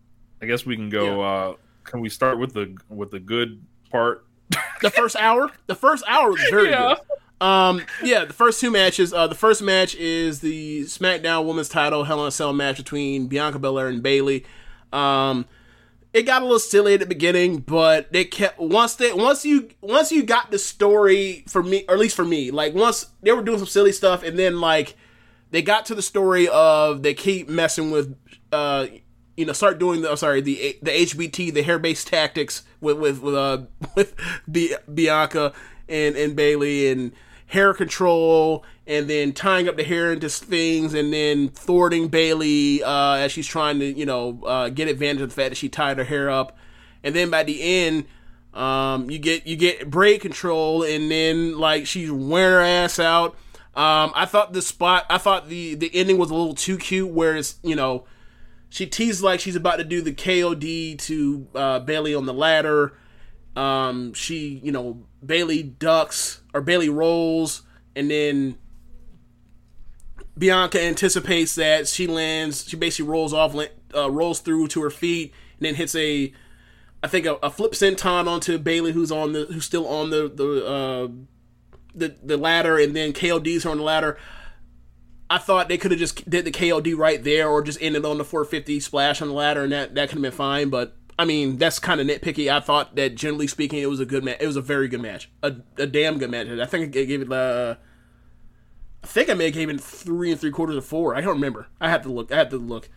I guess we can go. Uh, can we start with the with the good part? The first hour, the first hour was very Yeah. good. Um, yeah, the first two matches. Uh, the first match is the SmackDown Women's Title Hell in a Cell match between Bianca Belair and Bayley. Um, it got a little silly at the beginning, but they kept once they once you once you got the story for me, or at least for me, like once they were doing some silly stuff, and then like they got to the story of they keep messing with uh you know start doing the I'm sorry the the HBT the hair based tactics with with with uh with Bi- Bianca and and Bayley and hair control and then tying up the hair into things and then thwarting Bayley uh as she's trying to you know uh get advantage of the fact that she tied her hair up. And then by the end um you get you get braid control and then like she's wearing her ass out. Um I thought the spot I thought the the ending was a little too cute where it's you know she teased like she's about to do the KOD to uh, Bayley on the ladder. Um, she, you know, Bayley ducks or Bayley rolls, and then Bianca anticipates that she lands. She basically rolls off, uh, rolls through to her feet, and then hits a, I think a, a flip senton onto Bayley, who's on the who's still on the the uh, the the ladder, and then KOD's her on the ladder. I thought they could have just did the KOD right there, or just ended on the 450 splash on the ladder, and that that could have been fine. But I mean, that's kind of nitpicky. I thought that generally speaking, it was a good match. It was a very good match, a, a damn good match. I think I gave it. Uh, I think I may have gave it three and three quarters or four. I don't remember. I had to look. I had to look.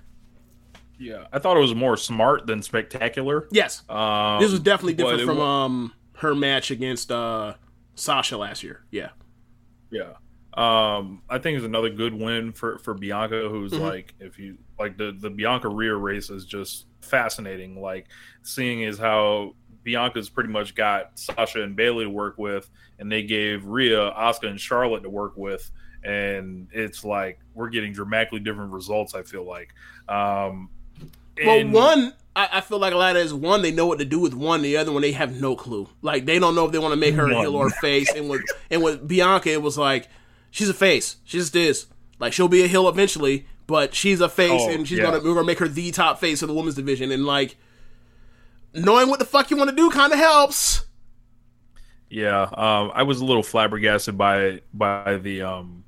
Yeah, I thought it was more smart than spectacular. Yes, Um, this was definitely different from um her match against uh Sasha last year. Yeah, Yeah. Um, I think it's another good win for for Bianca, who's Mhm. like, if you like the the Bianca Rhea race is just fascinating. Like seeing is how Bianca's pretty much got Sasha and Bayley to work with, and they gave Rhea, Asuka, and Charlotte to work with, and it's like we're getting dramatically different results. I feel like. Um, Well, and- one, I, I feel like a lot of is one, they know what to do with one. The other one, they have no clue. Like they don't know if they want to make her a heel or a face. And with and with Bianca, it was like she's a face. She just is. Like she'll be a heel eventually, but she's a face, Oh, and she's yeah. gonna we're gonna make her the top face of the women's division. And like knowing what the fuck you want to do kind of helps. Yeah, um, I was a little flabbergasted by by the um,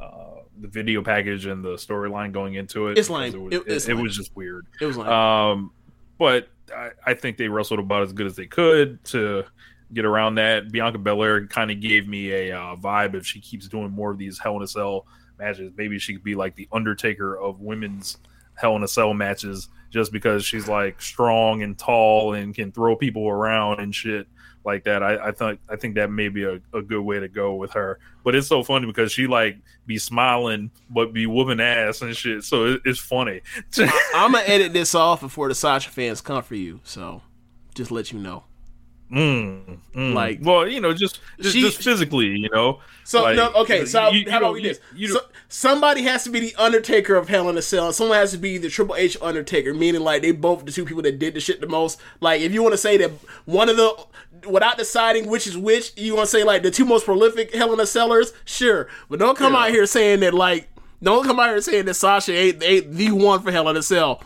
uh, the video package and the storyline going into it. It's lame. It was, It- it's it- it was just weird. It was like Um, but I, I think they wrestled about as good as they could to get around that. Bianca Belair kind of gave me a uh, vibe if she keeps doing more of these Hell in a Cell matches. Maybe she could be like the Undertaker of women's Hell in a Cell matches, just because she's like strong and tall and can throw people around and shit like that. I, I thought I think that may be a, a good way to go with her. But it's so funny because she like be smiling but be whooping ass and shit. So it, it's funny. I'm gonna edit this off before the Sasha fans come for you. So just let you know. Mm, mm. Like- well, you know, just just, She- just physically, you know. So Like, no, okay. So you- how about we this? You, so, somebody has to be the Undertaker of Hell in a Cell. and Someone has to be the Triple H Undertaker, meaning like they both the two people that did the shit the most. Like if you want to say that one of the without deciding which is which, you want to say like the two most prolific Hell in a Cellers, sure. But don't come Yeah. out here saying that like Don't come out here saying that Sasha ain't, ain't the one for Hell in a Cell.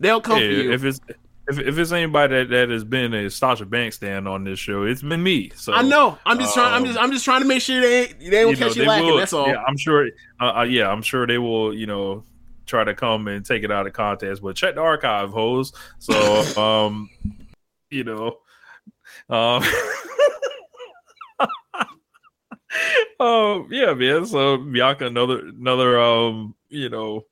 They'll come Hey, for you. if it's if, if it's anybody that, that has been a Sasha Banks stand on this show, it's been me. So I know. I'm just trying. I'm um, just. I'm just trying to make sure they ain't. They don't you know, catch you lacking. will- that's all. Yeah, I'm sure. Uh, uh, yeah, I'm sure they will. You know, try to come and take it out of context. But check the archive, hoes. So, um, you know, um, um, yeah, man. So Bianca, another another um, you know,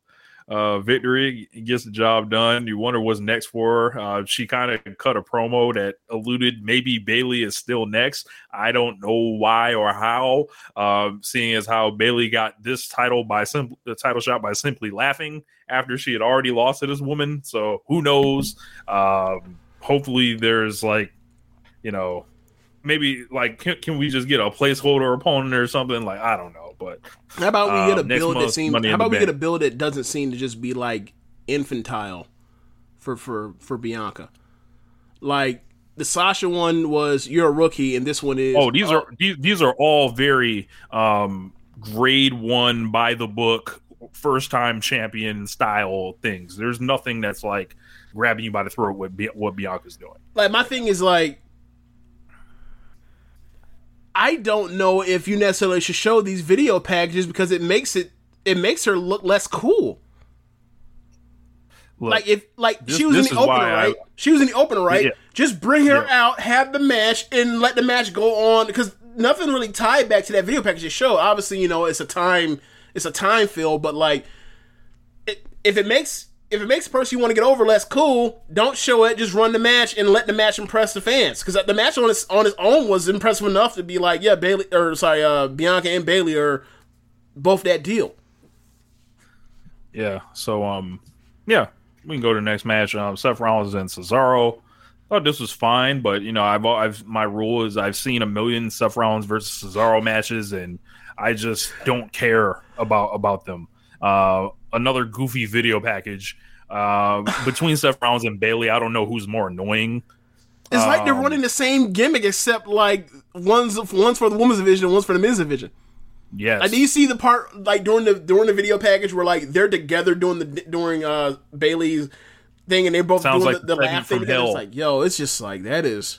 uh, victory gets the job done. You wonder what's next for her. Uh, she kind of cut a promo that alluded maybe Bayley is still next. I don't know why or how. Um, seeing as how Bayley got this title by sim- the title shot by simply laughing after she had already lost to this woman. So who knows? Um, hopefully, there's like, you know, maybe like can, can we just get a placeholder opponent or something? Like I don't know, but How about we get a um, build that seems? How about we Bank. get a build that doesn't seem to just be like infantile for for for Bianca? Like the Sasha one was you're a rookie, and this one is Oh, these are these, these are all very um grade one by the book first time champion style things. There's nothing that's like grabbing you by the throat what what Bianca's doing. like my thing is like I don't know if you necessarily should show these video packages because it makes it it makes her look less cool. Look, like if like this- she was in the opener, why I- right? she was in the opener, right? Yeah. Just bring her Yeah. out, have the match, and let the match go on because nothing really tied back to that video package you show. Obviously, you know it's a time it's a time fill, but like it, if it makes if it makes a person you want to get over less cool, don't show it. Just run the match and let the match impress the fans. Because the match on its on its own was impressive enough to be like, yeah, Bayley or sorry, uh, Bianca and Bayley are both that deal. Yeah. So um yeah, we can go to the next match. Um Seth Rollins and Cesaro. Thought this was fine, but you know, I've I've my rule is I've seen a million Seth Rollins versus Cesaro matches and I just don't care about about them. Uh another goofy video package. Uh between Seth Rollins and Bayley, I don't know who's more annoying. It's like they're Um, running the same gimmick, except like one's one's for the women's division, and one's for the men's division. Yes. Like, do you see the part like during the during the video package where like they're together doing the during uh Bayley's thing, and they're both Sounds doing like the, the laugh thing? It's like, yo, it's just like that is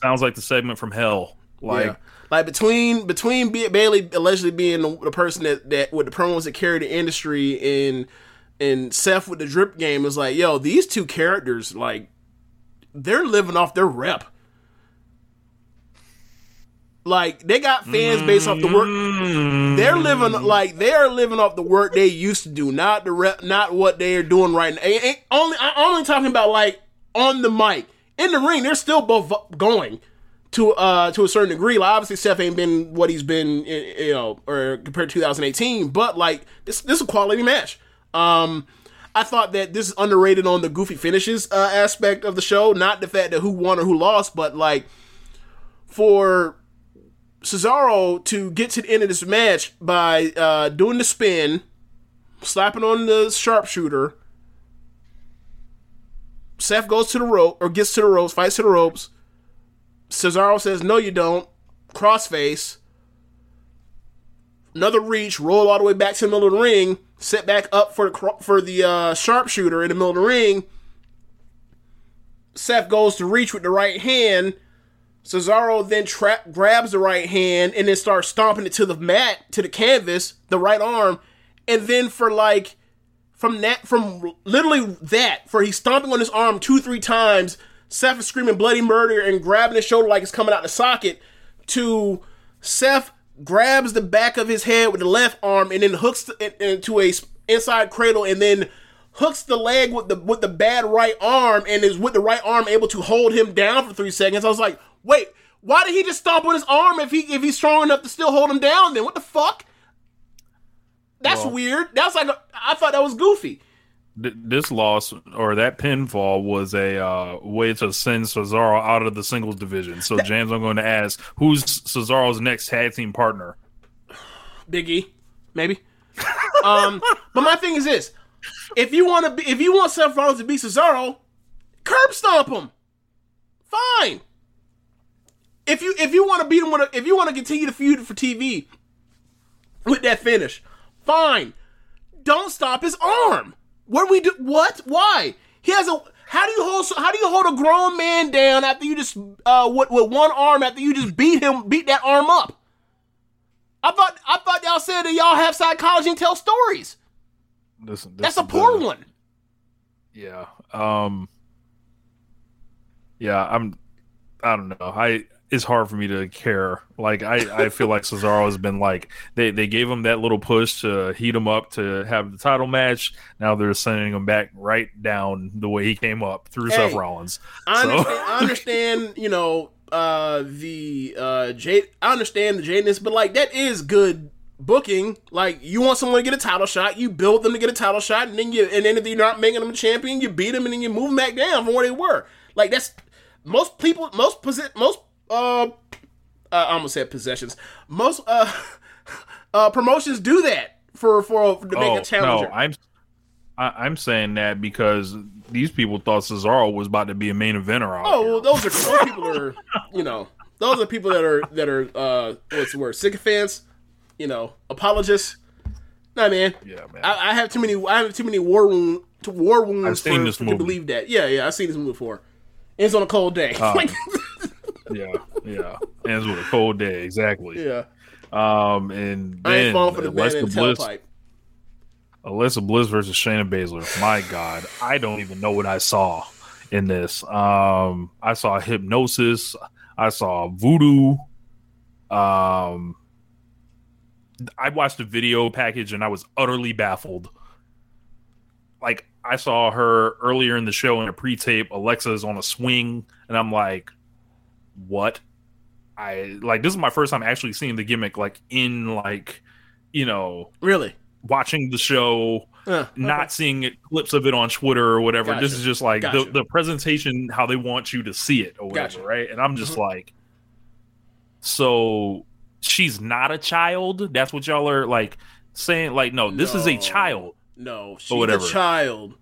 Sounds like the segment from Hell. Like yeah. Like between between Ba- Bayley allegedly being the, the person that that with the promos that carry the industry and and Seth with the drip game is like, yo, these two characters like they're living off their rep. Like they got fans based off the work. They're living mm. like they're living off the work they used to do, not the rep, not what they are doing right now. Ain't- only I'm only talking about like on the mic, in the ring. They're still both going to uh to a certain degree. Like obviously Seth ain't been what he's been, eh, you know, or compared to 2018. But like this this is a quality match. Um, I thought that this is underrated on the goofy finishes uh, aspect of the show, not the fact that who won or who lost, but like for Cesaro to get to the end of this match by uh, doing the spin, slapping on the sharpshooter. Seth goes to the rope or gets to the ropes, fights to the ropes. Cesaro says, "No, you don't." Crossface. Another reach, roll all the way back to the middle of the ring, set back up for the for the uh, sharpshooter in the middle of the ring. Seth goes to reach with the right hand. Cesaro then tra- grabs the right hand and then starts stomping it to the mat, to the canvas, the right arm, and then for like from that, from literally that, for he's stomping on his arm two, three times. Seth is screaming bloody murder and grabbing his shoulder like it's coming out the socket. To Seth grabs the back of his head with the left arm and then hooks into a inside cradle and then hooks the leg with the with the bad right arm and is with the right arm able to hold him down for three seconds. I was like, wait, why did he just stomp on his arm if he if he's strong enough to still hold him down? Then what the fuck? That's Well- weird. That's like a, I thought that was goofy. Th- this loss or that pinfall was a uh, way to send Cesaro out of the singles division. So James, I'm going to ask, who's Cesaro's next tag team partner? Big E, maybe. um, but my thing is this: if you want to, be, if you want Seth Rollins to beat Cesaro, curb stomp him. Fine. If you if you want to beat him with a, if you want to continue the feud for TV with that finish, fine. don't stop his arm. What do we do? What? Why? He has a. How do you hold? How do you hold a grown man down after you just uh with, with one arm after you just beat him beat that arm up? I thought I thought y'all said that y'all have psychology and tell stories. Listen, That's a poor the- one. Yeah. Um Yeah, I'm I don't know. I it's hard for me to care. Like I, I feel like Cesaro has been like they, they gave him that little push to heat him up to have the title match. Now they're sending him back right down the way he came up through Seth Rollins. I So- understand, I understand, you know, uh the uh jade I understand the jadedness, but like that is good booking. Like you want someone to get a title shot, you build them to get a title shot, and then you and then if you're not making them a champion, you beat them and then you move them back down from where they were. Like that's most people most posi- most uh, I almost said possessions. Most uh uh promotions do that for for to make a challenger. Oh, No, I'm I, I'm saying that because these people thought Cesaro was about to be a main eventer Oh, well, those are those people are, you know, those are people that are that are uh, what's the word, sycophants, you know, apologists. Nah, man. Yeah, man. I, I have too many. I have too many war wound, to war wounds I've seen for, this movie. to believe that. Yeah, yeah, I've seen this movie before. It's on a cold day. Uh, yeah, yeah. Ends with a cold day, exactly. yeah, Um, and I ain't then falling for the Alexa Bliss, tailpipe. Alexa Bliss versus Shayna Baszler. My God, I don't even know what I saw in this. Um, I saw hypnosis. I saw voodoo. Um, I watched the video package and I was utterly baffled. Like I saw her earlier in the show in a pre-tape. Alexa's on a swing, and I'm like, "What?" I like this is my first time actually seeing the gimmick like in like you know Really? watching the show Uh, not seeing it, clips of it on Twitter or whatever. This is just like Gotcha. the, the presentation, how they want you to see it or whatever, Gotcha. right? And I'm just Mhm. like, so she's not a child. That's what y'all are like saying. Like, no, this is a child. No, she's a child,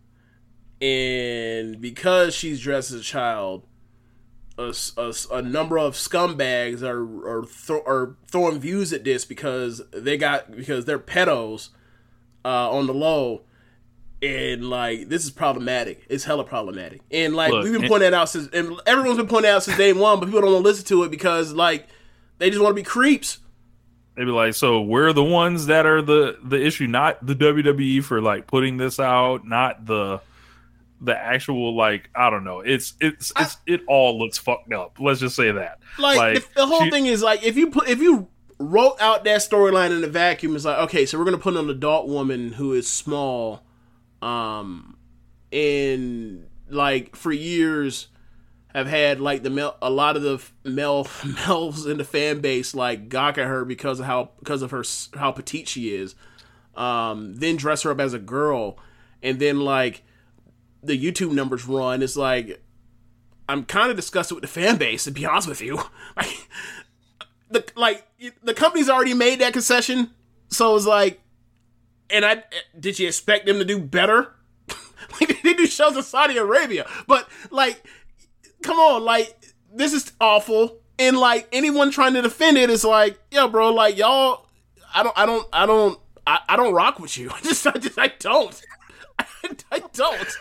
and because she's dressed as a child, a, a a number of scumbags are are, thro- are throwing views at this because they got because they're pedos uh, on the low, and like this is problematic. It's hella problematic, and like Look, we've been pointing that out since, and everyone's been pointing out since day one, but people don't want to listen to it because like they just want to be creeps. They'd be like, so we're the ones that are the the issue, not the WWE for like putting this out, not the the actual like I don't know. It's it's it's it all looks fucked up. Let's just say that. like, the, the whole she- thing is like if you put if you wrote out that storyline in a vacuum it's like okay so we're gonna put an adult woman who is small um and like for years have had like the male, a lot of the mel males in the fan base like gawk at her because of how because of her how petite she is um then dress her up as a girl and then like the youtube numbers run it's like I'm kind of disgusted with the fan base, to be honest with you. Like, the like the company's already made that concession, so it's like, and I did you expect them to do better? like they do shows in Saudi Arabia, but like, come on, like this is awful, and like anyone trying to defend it is like, yo, bro, like y'all, I don't, I don't, I don't, I, I don't rock with you. I just, I just, I don't, I, I don't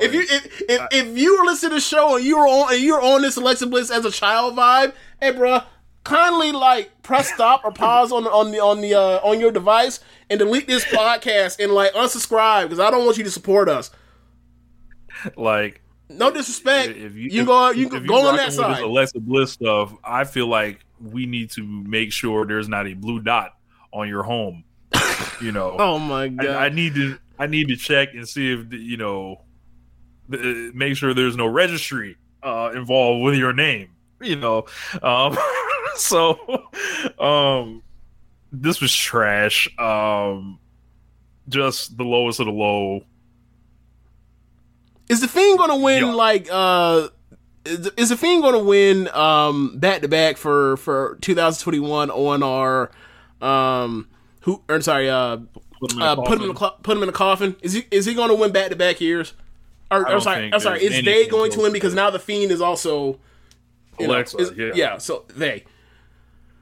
if you if, if, if you were listening to the show and you were on and you were on this Alexa Bliss as a child vibe, hey bruh, kindly like press stop or pause on the on the on the uh, on your device and delete this podcast and like unsubscribe because I don't want you to support us. like No disrespect. if you, you, go you if go on that side. This Alexa Bliss stuff. I feel like we need to make sure there's not a blue dot on your home. You know. Oh my god. I, I need to I need to check and see if the, you know make sure there's no registry uh involved with your name you know? Um so um this was trash. Um just the lowest of the low. Is the Fiend going to win like uh is, is the Fiend going to win um back to back for for 2021 on our um who or sorry uh Put him in a uh, put him in a cl- put him in a coffin. Is he is he going to win back to back years? Or, I or don't sorry, I'm sorry. Is they going to win because now the Fiend is also you know, is- yeah. yeah. So they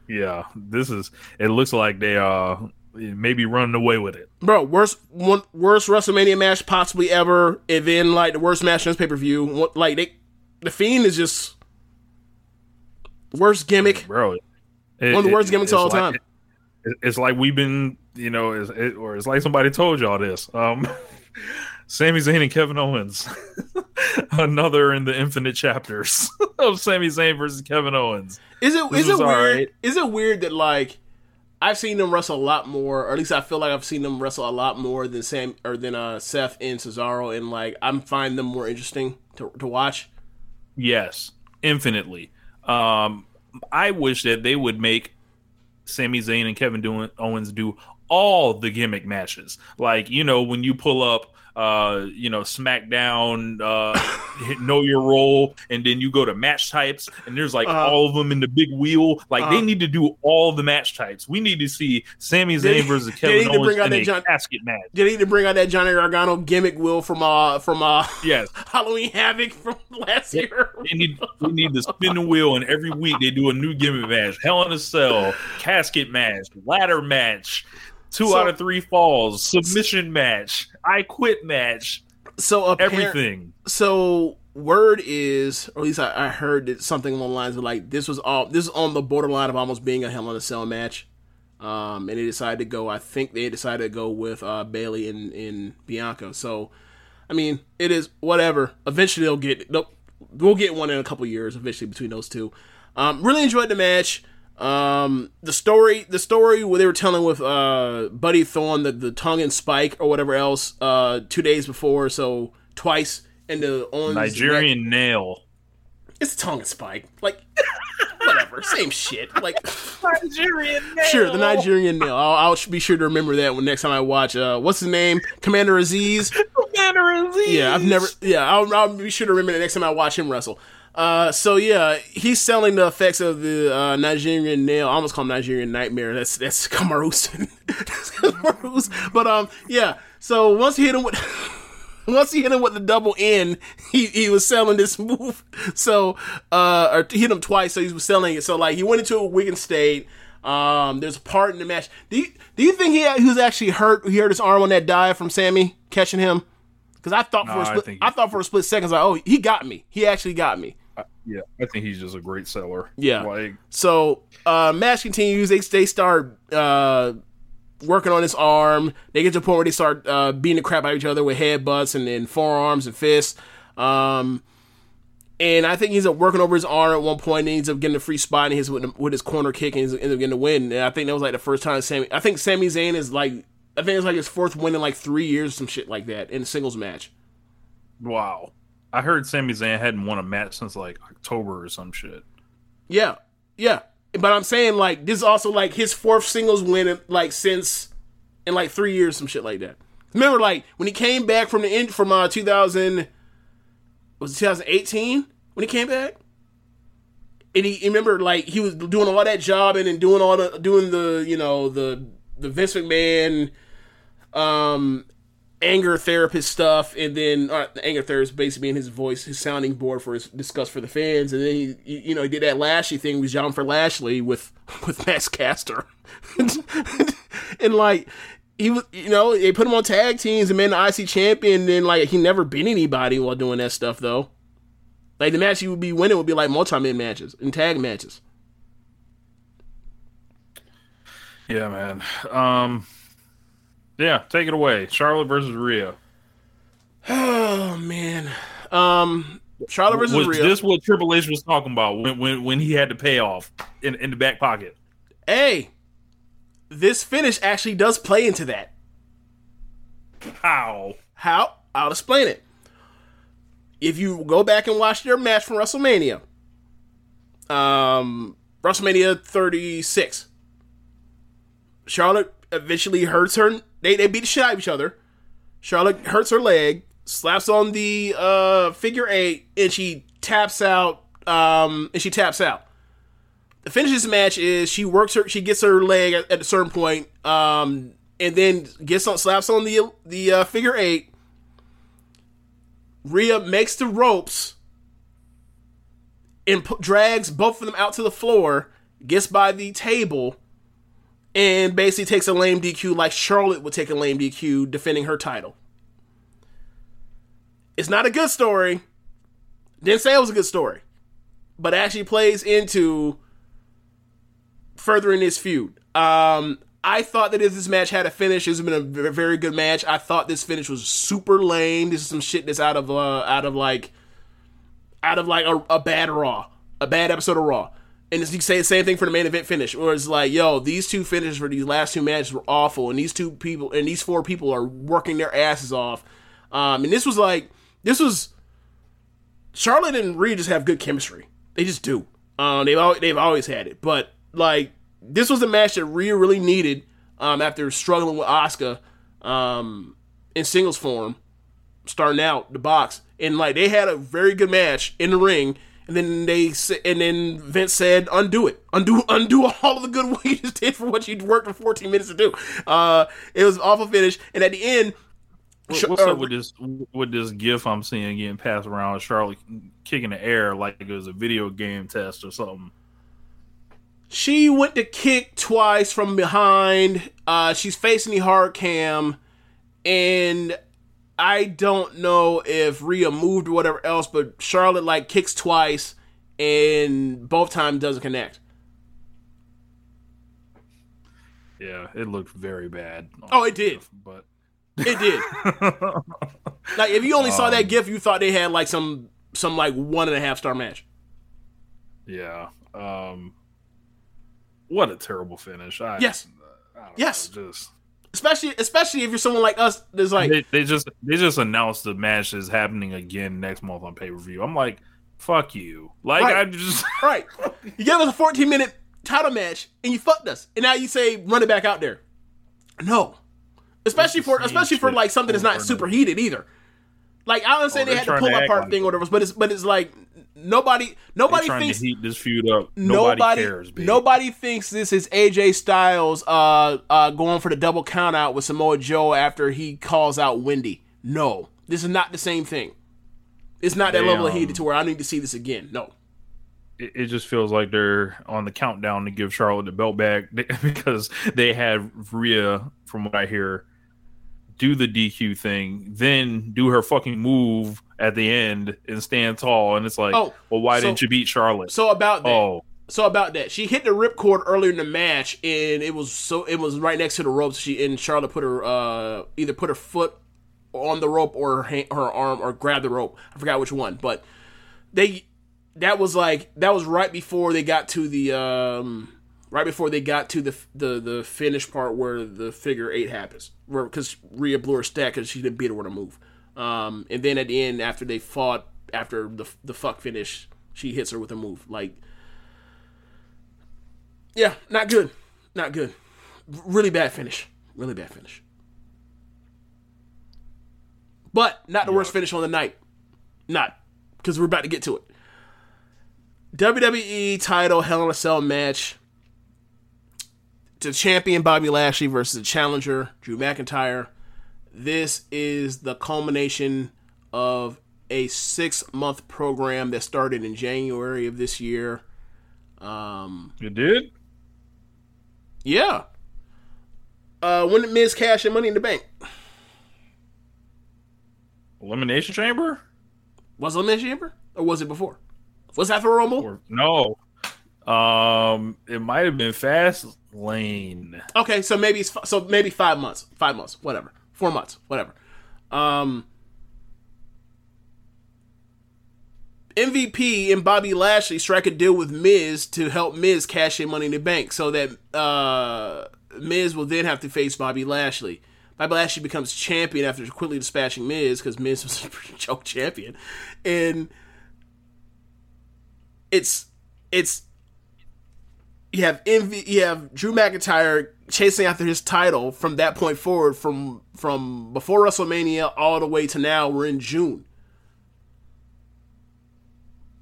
yeah this is it looks like they uh maybe running away with it. Bro, worst one worst WrestleMania match possibly ever, and then like the worst match in this pay per view. Like they, the Fiend is just worst gimmick, bro. One of the worst gimmicks of all like- time. it- it's like we've been, you know, it's, it, or it's like somebody told y'all this. Um, Sami Zayn and Kevin Owens, another in the infinite chapters of Sami Zayn versus Kevin Owens. Is it This is it weird? alright. Is it weird that like I've seen them wrestle a lot more, or at least I feel like I've seen them wrestle a lot more than Sam or than uh, Seth and Cesaro, and like I'm find them more interesting to to watch. Yes, infinitely. Um, I wish that they would make Sami Zayn and Kevin Owens do all the gimmick matches. Like, you know, when you pull up uh, you know, SmackDown, uh, know your role, and then you go to match types, and there's like Uh-huh. all of them in the big wheel. Like they Uh-huh. need to do all the match types. We need to see Sami Zayn versus Kevin need to Owens bring out in that a John- casket match. They need to bring out that Johnny Gargano gimmick wheel from uh from uh Yes. Halloween Havoc from last year. They need we need to spin the wheel, and every week they do a new gimmick match: Hell in a Cell, casket match, ladder match, two So- out of three falls, submission match, I quit match, So apparent- everything. So word is, or at least I, I heard that something along the lines of like this was all this is on the borderline of almost being a Hell in a Cell match. Um, and they decided to go. I think they decided to go with uh, Bayley and, and Bianca. So, I mean, it is whatever. Eventually, they'll get. They'll, we'll get one in a couple years. Eventually, between those two. Um, really enjoyed the match. Um, the story, the story where they were telling with uh, Buddy Thorn the, the tongue and spike or whatever else, uh, two days before, so twice in the on Nigerian nail. It's tongue and spike, like whatever, same shit. Like Nigerian nail. sure, the Nigerian nail. I'll, I'll be sure to remember that when next time I watch. Uh, what's his name? Commander Azeez. Commander Azeez. Yeah, I've never. Yeah, I'll, I'll be sure to remember the next time I watch him wrestle. Uh, so yeah, he's selling the effects of the uh, Nigerian nail. I almost call him Nigerian nightmare. That's that's Kamaru's. That's But um, yeah. So once he hit him with. Once he hit him with the double N, he, he was selling this move. So, uh, or he hit him twice, so he was selling it. So, like, he went into a weakened state. Um, there's a part in the match. Do you, do you think he, he was actually hurt? He hurt his arm on that dive from Sami catching him? Because I thought for No, a I split, think I, thought for a split second, I like, oh, he got me. He actually got me. Yeah, I think he's just a great seller. Yeah. like So uh, match continues. They they start uh, working on his arm. They get to the point where they start uh, beating the crap out of each other with headbutts and, then forearms and fists. Um, and I think he's up working over his arm at one point. And he ends up getting a free spot and he's with, with his corner kick and he's ends up getting the win. And I think that was like the first time Sami. I think Sami Zayn is like. I think it's like his fourth win in like three years, some shit like that, in a singles match. wow. I heard Sami Zayn hadn't won a match since like October or some shit. Yeah, yeah. But I'm saying like this is also like his fourth singles win in, like since in like three years, some shit like that. Remember, like when he came back from the end from uh 2000 was it 2018 when he came back, and he remember like he was doing all that jobbing and then doing all the doing the you know the the Vince McMahon um anger therapist stuff, and then uh, the anger therapist basically being his voice, his sounding board for his discuss for the fans, and then he, you know, he did that Lashley thing with John for Lashley with with Max Caster, and like he was, you know, they put him on tag teams and made the IC champion, and like he never beat anybody while doing that stuff though. Like the match he would be winning would be like multi-man matches and tag matches. Yeah, man. Um, yeah, take it away. Charlotte versus Rhea. Oh man, um, Charlotte versus was Rhea. this what Triple H was talking about when when, when he had to pay off in, in the back pocket? hey, this finish actually does play into that. How? How? I'll explain it. If you go back and watch their match from WrestleMania, um, WrestleMania 36, Charlotte eventually hurts her. They, they beat the shit out of each other. Charlotte hurts her leg, slaps on the uh, figure eight, and she taps out. Um, and she taps out. The finish of this match is she works her, she gets her leg at, at a certain point, um, and then gets on, slaps on the the uh, figure eight. Rhea makes the ropes and pu- drags both of them out to the floor, gets by the table, and basically takes a lame DQ like Charlotte would take a lame DQ defending her title. It's not a good story. Didn't say it was a good story, but actually plays into furthering this feud. Um, I thought that if this match had a finish, it would have been a very good match. I thought this finish was super lame. This is some shit that's out of uh, out of like out of like a, a bad Raw, a bad episode of Raw. And you say the same thing for the main event finish, where it's like, yo, these two finishes for these last two matches were awful, and these two people and these four people are working their asses off. Um, and this was like, this was Charlotte and Rhea just have good chemistry. They just do. Um, they've always, they've always had it, but like this was a match that Rhea really needed um, after struggling with Asuka um, in singles form, starting out the box, and like they had a very good match in the ring. And then they and then Vince said, "Undo it, undo, undo all of the good work you just did for what you worked for 14 minutes to do." Uh, it was awful finish, and at the end, What- What's up with this with this gif I'm seeing getting passed around? Charlotte kicking the air like it was a video game test or something. She went to kick twice from behind. Uh, she's facing the hard cam, and I don't know if Rhea moved or whatever else, but Charlotte like kicks twice, and both times doesn't connect. Yeah, it looked very bad. Oh, it did. But It did. like if you only saw Um, that gif, you thought they had like some some like one and a half star match. yeah, um, what a terrible finish. I, Yes. I don't Yes. know, just Especially especially if you're someone like us that's like they, they just they just announced the match is happening again next month on pay per view. I'm like, fuck you. Like Right. I just Right. You gave us a 14 minute title match and you fucked us. And now you say run it back out there. No. Especially for especially for like something that's not super heated either. Like I understand Oh, they had pull to up act part like thing or whatever, but it's but it's like nobody nobody trying thinks to heat this feud up. Nobody, nobody cares. Nobody thinks this is AJ Styles uh uh going for the double count out with Samoa Joe after he calls out Wendy. No. This is not the same thing. It's not that They, level of um, heated to where I need to see this again. No. it, it just feels like they're on the countdown to give Charlotte the belt back because they had Rhea, from what I hear, do the DQ thing, then do her fucking move at the end and stand tall. And it's like, Oh, well, why so- didn't you beat Charlotte? So about that. oh, So about that, she hit the ripcord earlier in the match, and it was so it was right next to the ropes. She and Charlotte put her uh either put her foot on the rope or her hand, her arm or grab the rope. I forgot which one, but they that was like that was right before they got to the um right before they got to the the the finish part where the figure eight happens, because Rhea blew her stack because she didn't beat her with a move. Um, and then at the end, after they fought, after the the fuck finish, she hits her with a move like. Yeah, not good. Not good. Really bad finish. Really bad finish. But not the worst finish on the night. Not. Because we're about to get to it. WWE title Hell in a Cell match. The champion Bobby Lashley versus the challenger Drew McIntyre. This is the culmination of a six month program that started in January of this year. Um, you did? yeah. Uh, when did Miz cash in Money in the Bank? Elimination Chamber? Was it Elimination Chamber? Or was it before? Was that for Rumble? Or, no. Um, it might have been Fast Lane. Okay, so maybe it's so maybe five months, five months, whatever, four months, whatever. Um, MVP and Bobby Lashley strike a deal with Miz to help Miz cash in Money in the Bank, so that uh, Miz will then have to face Bobby Lashley. Bobby Lashley becomes champion after quickly dispatching Miz because Miz was a pretty joke champion, and it's it's you have envy you have Drew McIntyre chasing after his title from that point forward from from before WrestleMania all the way to now we're in June.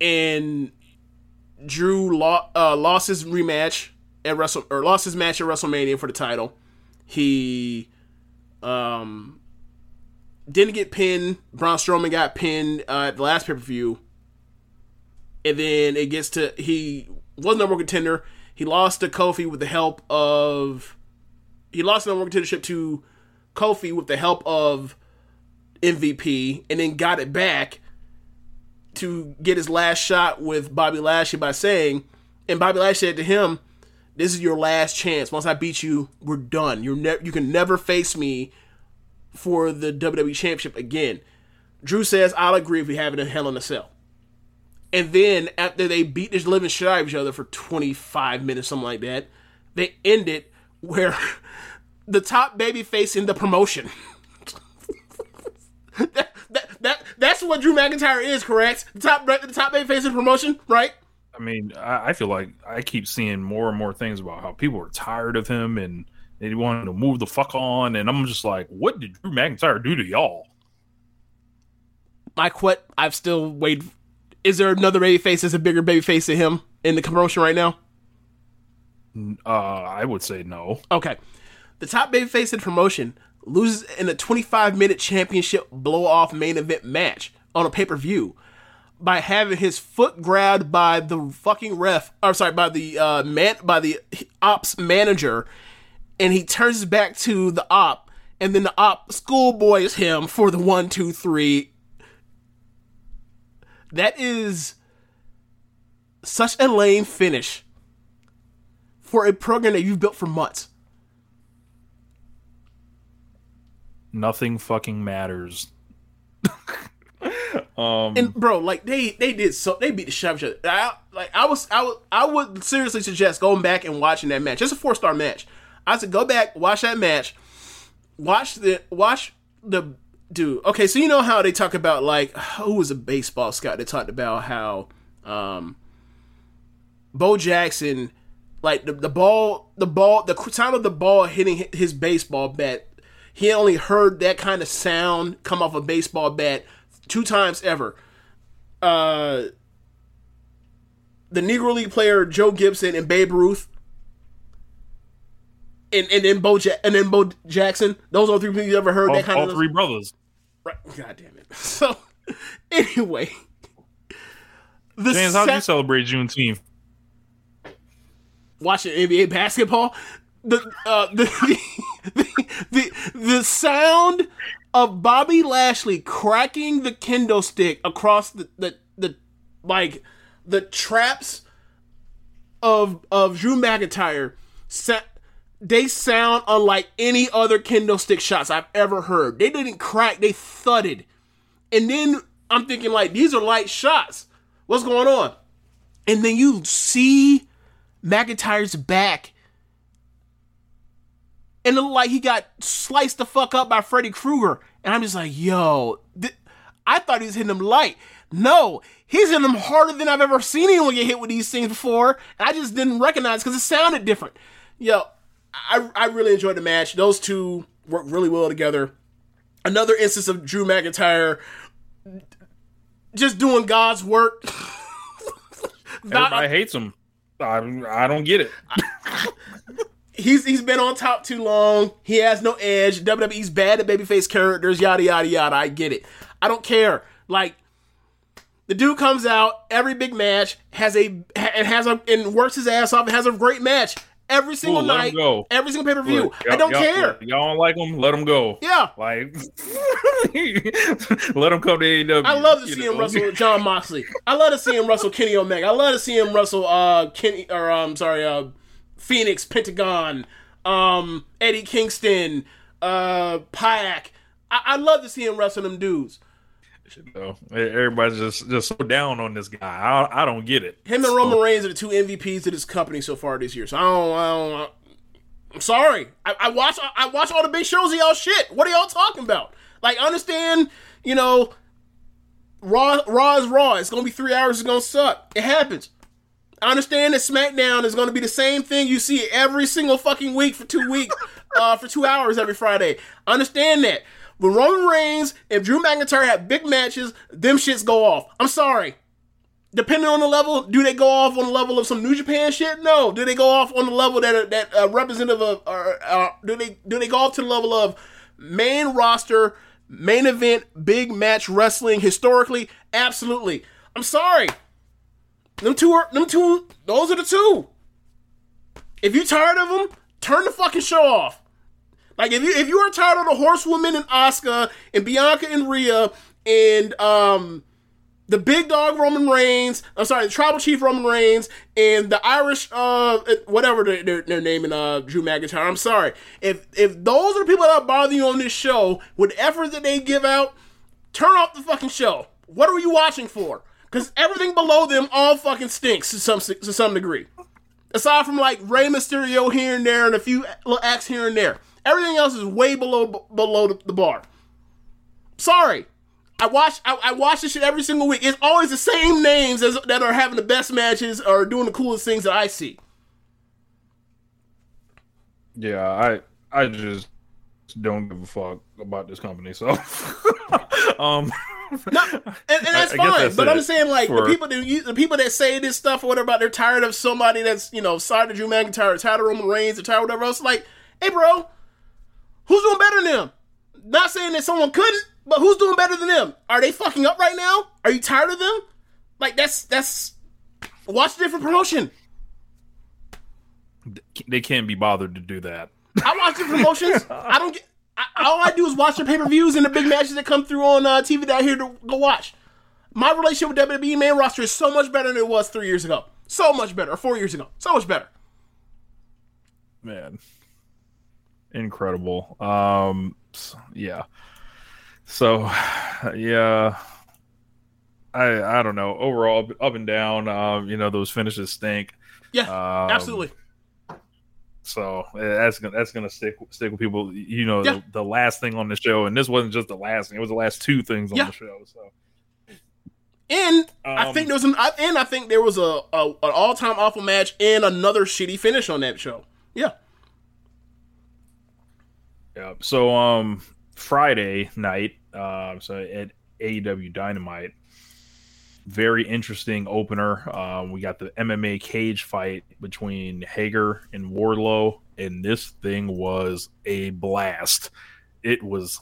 And Drew lo- uh, lost his rematch at Wrestle or lost his match at WrestleMania for the title. He um didn't get pinned. Braun Strowman got pinned uh, at the last pay per view, and then it gets to he was number one contender. He lost to Kofi with the help of he lost the number one contendership to Kofi with the help of MVP, and then got it back to get his last shot with Bobby Lashley by saying, and Bobby Lashley said to him, "This is your last chance. Once I beat you, we're done. You're ne- you can never face me for the WWE Championship again." Drew says, "I'll agree if we have it in Hell in a Cell." And then after they beat this living shit out of each other for 25 minutes, something like that, they end it where the top baby face in the promotion. that, that, that, that's what Drew McIntyre is, correct? The top, the top baby face in the promotion, right? I mean, I, I feel like I keep seeing more and more things about how people are tired of him and they want to move the fuck on. And I'm just like, what did Drew McIntyre do to y'all? I quit. I've still waited. Is there another baby face that's a bigger baby face than him in the promotion right now? Uh, I would say no. Okay. The top baby face in the promotion loses in a 25 minute championship blow off main event match on a pay per view by having his foot grabbed by the fucking ref, or sorry, by the uh, man, by the ops manager, and he turns back to the op, and then the op schoolboys him for the one, two, three. That is such a lame finish for a program that you've built for months. Nothing fucking matters. um, and bro, like they they did so they beat the shit out of each other. I, like I was I would I would seriously suggest going back and watching that match. It's a four star match. I said go back watch that match. Watch the watch the dude. Okay, so you know how they talk about like who was a baseball scout that talked about how um Bo Jackson like the, the ball the ball the sound of the ball hitting his baseball bat he only heard that kind of sound come off a baseball bat two times ever. Uh, the Negro League player Josh Gibson and Babe Ruth, and and then Bo ja- and then Bo Jackson. Those are three people you ever heard all, that kind all of three brothers. Right. God damn it. So anyway, the James, how do you set- celebrate Juneteenth? watching NBA basketball. The uh, the, the the the sound of Bobby Lashley cracking the kendo stick across the the, the like the traps of of Drew McIntyre sa- they sound unlike any other kendo stick shots I've ever heard. They didn't crack, they thudded. And then I'm thinking like these are light shots. What's going on? And then you see McIntyre's back. And it looked like he got sliced the fuck up by Freddy Krueger. And I'm just like, yo, th- I thought he was hitting him light. No, he's hitting him harder than I've ever seen anyone get hit with these things before. And I just didn't recognize because it sounded different. Yo, I, I really enjoyed the match. Those two work really well together. Another instance of Drew McIntyre just doing God's work. Everybody hates him. I, I don't get it. he's he's been on top too long. He has no edge. WWE's bad at babyface characters. Yada yada yada. I get it. I don't care. Like the dude comes out every big match has a and has a and works his ass off and has a great match every single him night, go. every single pay per view. I don't y'all- care. Y'all don't like them, Let them go. Yeah. Like, let them come to AEW. I love to see him wrestle Jon Moxley. I love to see him wrestle Kenny Omega. I love to see him wrestle uh Kenny or um sorry uh Phoenix Pentagon, um Eddie Kingston, uh Payak. I, I love to see him wrestle them dudes. So, everybody's just just so down on this guy. I, I don't get it. Him and Roman Reigns are the two MVPs of this company so far this year. So I don't. I don't I'm sorry. I, I watch. I watch all the big shows of y'all shit. What are y'all talking about? Like, understand. You know, Raw. Raw is Raw. It's gonna be three hours. It's gonna suck. It happens. I understand that SmackDown is gonna be the same thing you see every single fucking week for two weeks, uh, for two hours every Friday. Understand that. But Roman Reigns and Drew McIntyre have big matches. Them shits go off. I'm sorry depending on the level, do they go off on the level of some New Japan shit? No. Do they go off on the level that that uh, representative of, or uh, do they do they go off to the level of main roster, main event, big match wrestling historically? Absolutely. I'm sorry. Them two are them two. Those are the two. If you tired of them, turn the fucking show off. Like if you if you are tired of the horsewoman and Asuka and Bianca and Rhea and um the big dog Roman Reigns, I'm sorry, the tribal chief Roman Reigns, and the Irish, uh, whatever they're, they're, naming uh, Drew McIntyre. I'm sorry. If if those are the people that bother you on this show effort that they give out, turn off the fucking show. What are you watching for? Because everything below them all fucking stinks to some to some degree. Aside from like Rey Mysterio here and there and a few little acts here and there, everything else is way below below the, the bar. Sorry. I watch I, I, watch this shit every single week. It's always the same names as, that are having the best matches or doing the coolest things that I see. Yeah, I I just don't give a fuck about this company. So, um, no, and, and that's I, fine. I that's but I'm saying like for... the people that the people that say this stuff or whatever about they're tired of somebody that's you know tired of Drew McIntyre, tired of Roman Reigns, or tired of whatever else. Like, hey, bro, who's doing better than them? Not saying that someone couldn't, but who's doing better than them? Are they fucking up right now? Are you tired of them? Like that's that's watch a different promotion. They can't be bothered to do that. I watch the promotions. I don't get. I, all I do is watch the pay per views and the big matches that come through on uh, TV that I here to go watch. My relationship with WWE main roster is so much better than it was three years ago. So much better. Or four years ago. So much better. Man, incredible. Um, yeah. So, yeah, I I don't know. Overall, up and down. Um, you know, those finishes stink. Yeah, um, absolutely. So eh, that's gonna that's gonna stick stick with people. You know, yeah. the, the, last thing on the show, and this wasn't just the last thing; it was the last two things on yeah. the show. So, and um, I think there was an and I think there was a, a an all time awful match and another shitty finish on that show. Yeah. Yeah. So um, Friday night, uh, so at AEW Dynamite, very interesting opener. Um, we got the MMA cage fight between Hager and Wardlow, and this thing was a blast. It was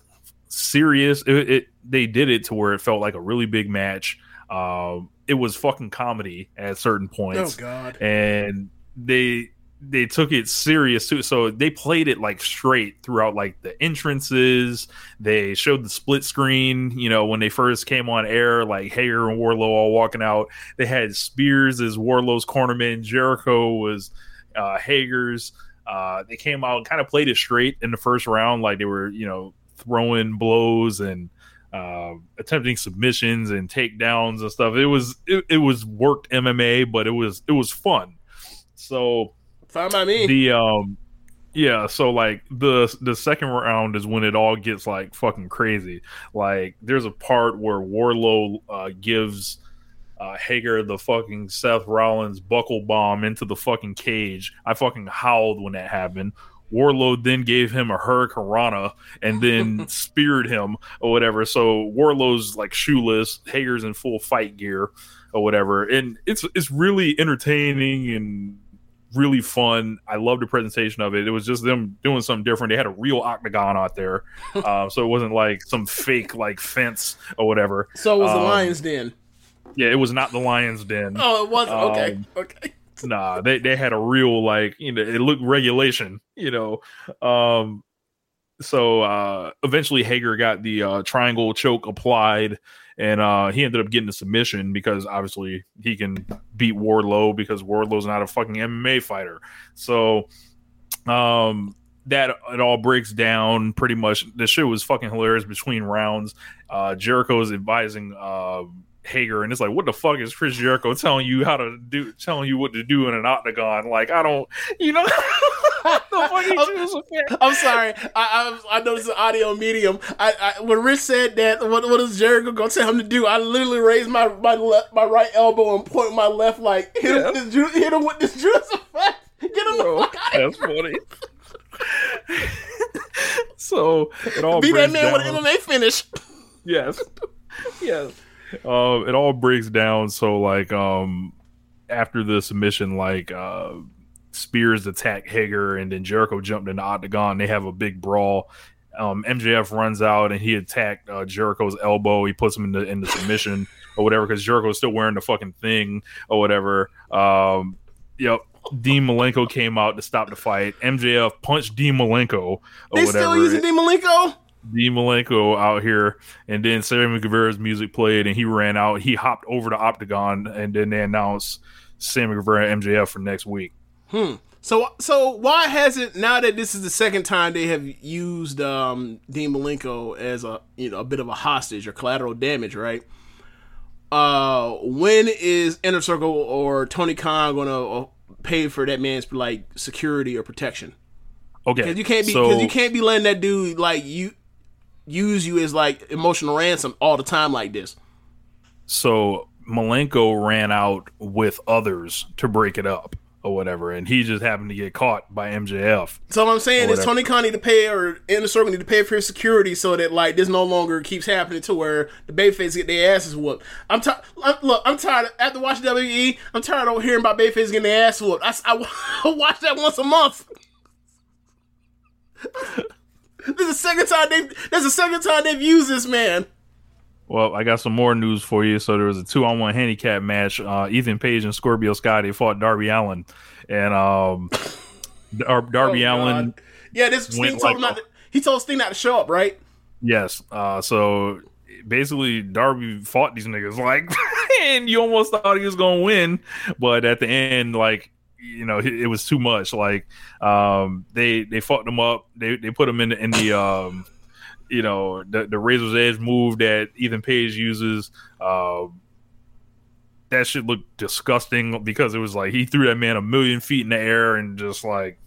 serious. It, it they did it to where it felt like a really big match. Um, it was fucking comedy at certain points. Oh God! And they they took it serious too. So they played it like straight throughout like the entrances. They showed the split screen, you know, when they first came on air, like Hager and Wardlow all walking out. They had Spears as Wardlow's cornerman, Jericho was uh, Hager's. Uh, they came out and kind of played it straight in the first round, like they were, you know, throwing blows and uh, attempting submissions and takedowns and stuff. It was it, it was worked MMA, but it was it was fun. So Fine by me. The um yeah, so like the the second round is when it all gets like fucking crazy. Like there's a part where Wardlow uh, gives uh, Hager the fucking Seth Rollins buckle bomb into the fucking cage. I fucking howled when that happened. Wardlow then gave him a hurricanrana and then speared him or whatever. So Wardlow's like shoeless, Hager's in full fight gear or whatever, and it's it's really entertaining and really fun. I love the presentation of it. It was just them doing something different. They had a real octagon out there, uh, so it wasn't like some fake like fence or whatever. So it was um, the Lions Den. Yeah, it was not the Lions Den. Oh, it wasn't. Um, okay, okay. nah, they they had a real like you know it looked regulation. You know, um, so uh, eventually Hager got the uh, triangle choke applied and uh, he ended up getting a submission because obviously he can beat Wardlow because Wardlow's not a fucking MMA fighter. So um, that it all breaks down pretty much. The shit was fucking hilarious between rounds. Uh, Jericho is advising uh, Hager, and it's like, what the fuck is Chris Jericho telling you how to do, telling you what to do in an octagon? Like, I don't, you know. I'm, I'm, sorry. I, I, I know it's an audio medium. I, I when Rich said that, what, what is Jericho gonna tell him to do? I literally raised my my left, my right elbow and point my left like hit yeah. him with this hit him with this juice effect. Get him Bro, the fuck out That's funny. so it all be that man down. with an MMA finish. Yes, yes. Um, it all breaks down. So like, um, after the submission, like, uh, Spears attack Hager, and then Jericho jumped in the octagon. They have a big brawl. Um, MJF runs out and he attacked uh, Jericho's elbow. He puts him in the in the submission or whatever because Jericho's still wearing the fucking thing or whatever. Um, yep. Dean Malenko came out to stop the fight. MJF punched Dean Malenko or They whatever. still using Dean Malenko? Dean Malenko out here, and then Sammy Guevara's music played, and he ran out. He hopped over to Octagon, and then they announced Sammy Guevara and MJF for next week. Hmm. So so why hasn't now that this is the second time they have used um, Dean Malenko as a you know a bit of a hostage or collateral damage, right? Uh, when is Inner Circle or Tony Khan gonna uh, pay for that man's like security or protection? Okay, Because you can't be so- because you can't be letting that dude like you use you as like emotional ransom all the time like this. So Malenko ran out with others to break it up or whatever, and he just happened to get caught by MJF. So what I'm saying is. Tony Khan need to pay or Inner Circle need to pay for his security so that like this no longer keeps happening to where the Bayface get their asses whooped. I'm tired. Look, I'm tired. Of, After watching WWE, I'm tired of hearing about Bayface getting their ass whooped. I watch that once a month. this is the second time they. This is the second time they've used this man. Well, I got some more news for you. So there was a two-on-one handicap match. Uh, Ethan Page and Scorpio Sky they fought Darby Allin, and um, Dar- Darby Oh, Allin. God. Yeah, this Sting told like him not. To, he told Sting not to show up, right? Yes. Uh, so basically, Darby fought these niggas like, and you almost thought he was gonna win, but at the end, like, you know, it, it was too much. Like, um, they they fucked them up. They they put them in the, in the um, you know, the the razor's edge move that Ethan Page uses. Um. that shit looked disgusting because it was like he threw that man a million feet in the air and just like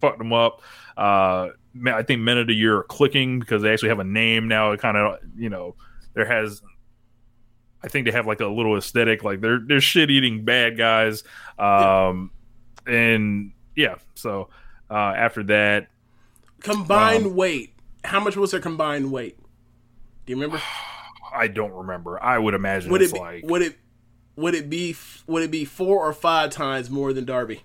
fucked him up. Uh, I think men of the year are clicking because they actually have a name now. It kind of you know there has. I think they have like a little aesthetic, like they're they're shit eating bad guys, um, and yeah. So uh, after that, Combined Um, weight. How much was their combined weight? Do you remember? I don't remember. I would imagine Would it it's be, like would it would it be would it be four or five times more than Darby?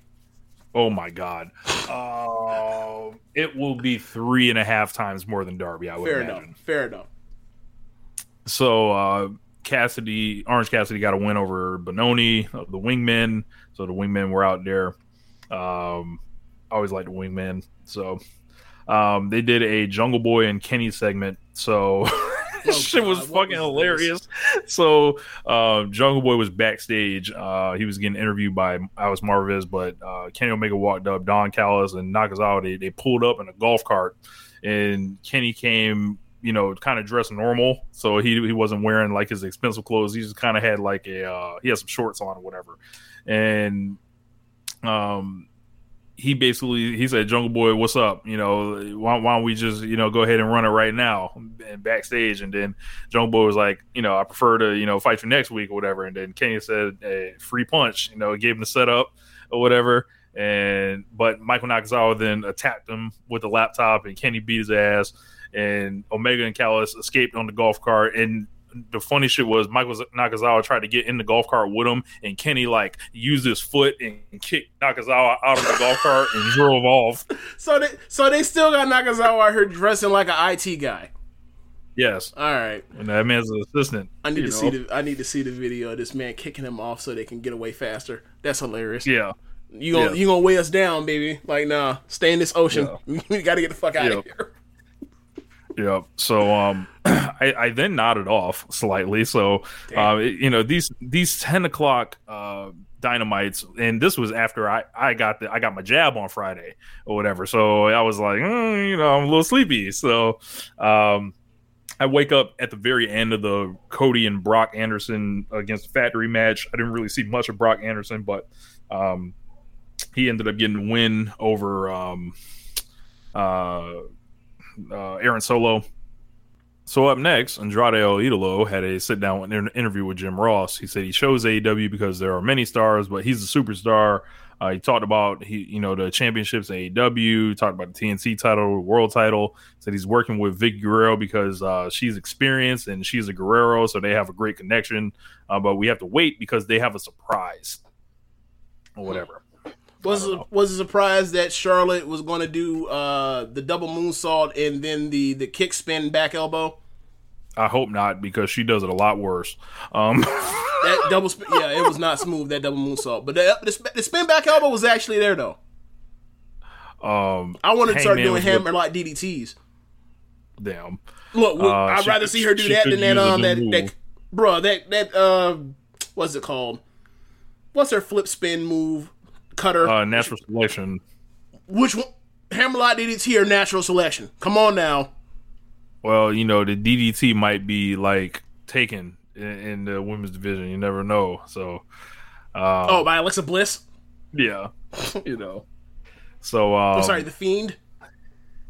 Oh my god. Uh, it will be three and a half times more than Darby, I would Fair imagine. enough. Fair enough. So uh Cassidy, Orange Cassidy got a win over Bononi, uh, the wingmen. So the wingmen were out there. Um I always like the wingmen. So um they did a Jungle Boy and Kenny segment. So this shit was fucking hilarious. So uh, Jungle Boy was backstage. Uh, he was getting interviewed by Alex Marvez, but uh, Kenny Omega walked up. Don Callis and Nakazawa they, they pulled up in a golf cart, and Kenny came, you know, kind of dressed normal. So he he wasn't wearing like his expensive clothes. He just kind of had like a uh, he had some shorts on or whatever, and um he basically he said jungle boy what's up? You know why, why don't we just you know go ahead and run it right now and backstage. And then jungle boy was like you know i prefer to you know fight you next week or whatever. And then kenny said hey, free punch you know gave him the setup or whatever. And but michael nakazawa then attacked him with the laptop and kenny beat his ass. And omega and callis escaped on the golf cart. And the funny shit was Michael Nakazawa tried to get in the golf cart with him, and Kenny like used his foot and kicked Nakazawa out of the golf cart and drove off. So they so they still got Nakazawa out here dressing like an IT guy. Yes, All right. and that man's an assistant. I need to see the I need to see the video of this man kicking him off so they can get away faster. That's hilarious. Yeah, You gonna Yeah. you gonna weigh us down, baby? Like nah, stay in this ocean. we got to get the fuck out Yeah. of here. Yeah. So um, I, I then nodded off slightly. So uh, you know these these ten o'clock uh, dynamites, and this was after I I got the I got my jab on Friday or whatever. So I was like, mm, you know, I'm a little sleepy. So um, I wake up at the very end of the Cody and Brock Anderson against Factory match. I didn't really see much of Brock Anderson, but um, he ended up getting a win over um, uh, uh, Aaron Solo. So up next, Andrade El Idolo had a sit down inter- interview with Jim Ross. He said he chose AEW because there are many stars, but he's a superstar. Uh, he talked about he, you know, the championships AEW. Talked about the TNT title, world title. Said he's working with Vic Guerrero because uh, she's experienced and she's a Guerrero, so they have a great connection. Uh, but we have to wait because they have a surprise or whatever. Was was a surprise that Charlotte was going to do uh, the double moonsault and then the the kick spin back elbow. I hope not because she does it a lot worse. Um, That double spin, yeah, it was not smooth that double moonsault, but the, the, spin- the spin back elbow was actually there though. um, I want to start doing hammer like DDTs. Damn. Look, Uh, I'd she- rather see her do that than that um new that, that bro that that uh what's it called? What's her flip spin move? Cutter. Uh, natural selection. Which one? Hammerlock DDT or natural selection? Come on now. Well, you know, the DDT might be like taken in, in the women's division. You never know. So, uh, oh, by Alexa Bliss. yeah, you know. So, um, I'm sorry, the Fiend.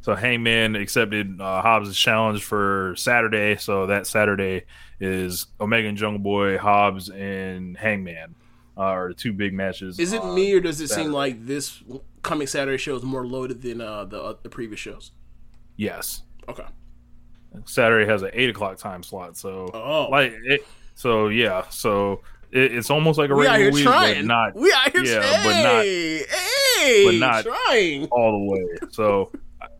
So Hangman accepted uh, Hobbs' challenge for Saturday. So that Saturday is Omega and Jungle Boy, Hobbs, and Hangman uh, are the two big matches. Is it on me or does it seem like this coming Saturday show is more loaded than uh, the uh, the previous shows? Yes. Okay. Saturday has an eight o'clock time slot. So Oh. like it. So yeah. So it, it's almost like a We regular week, trying. but not. we out here yeah, but not Hey, hey, but not trying. all the way. So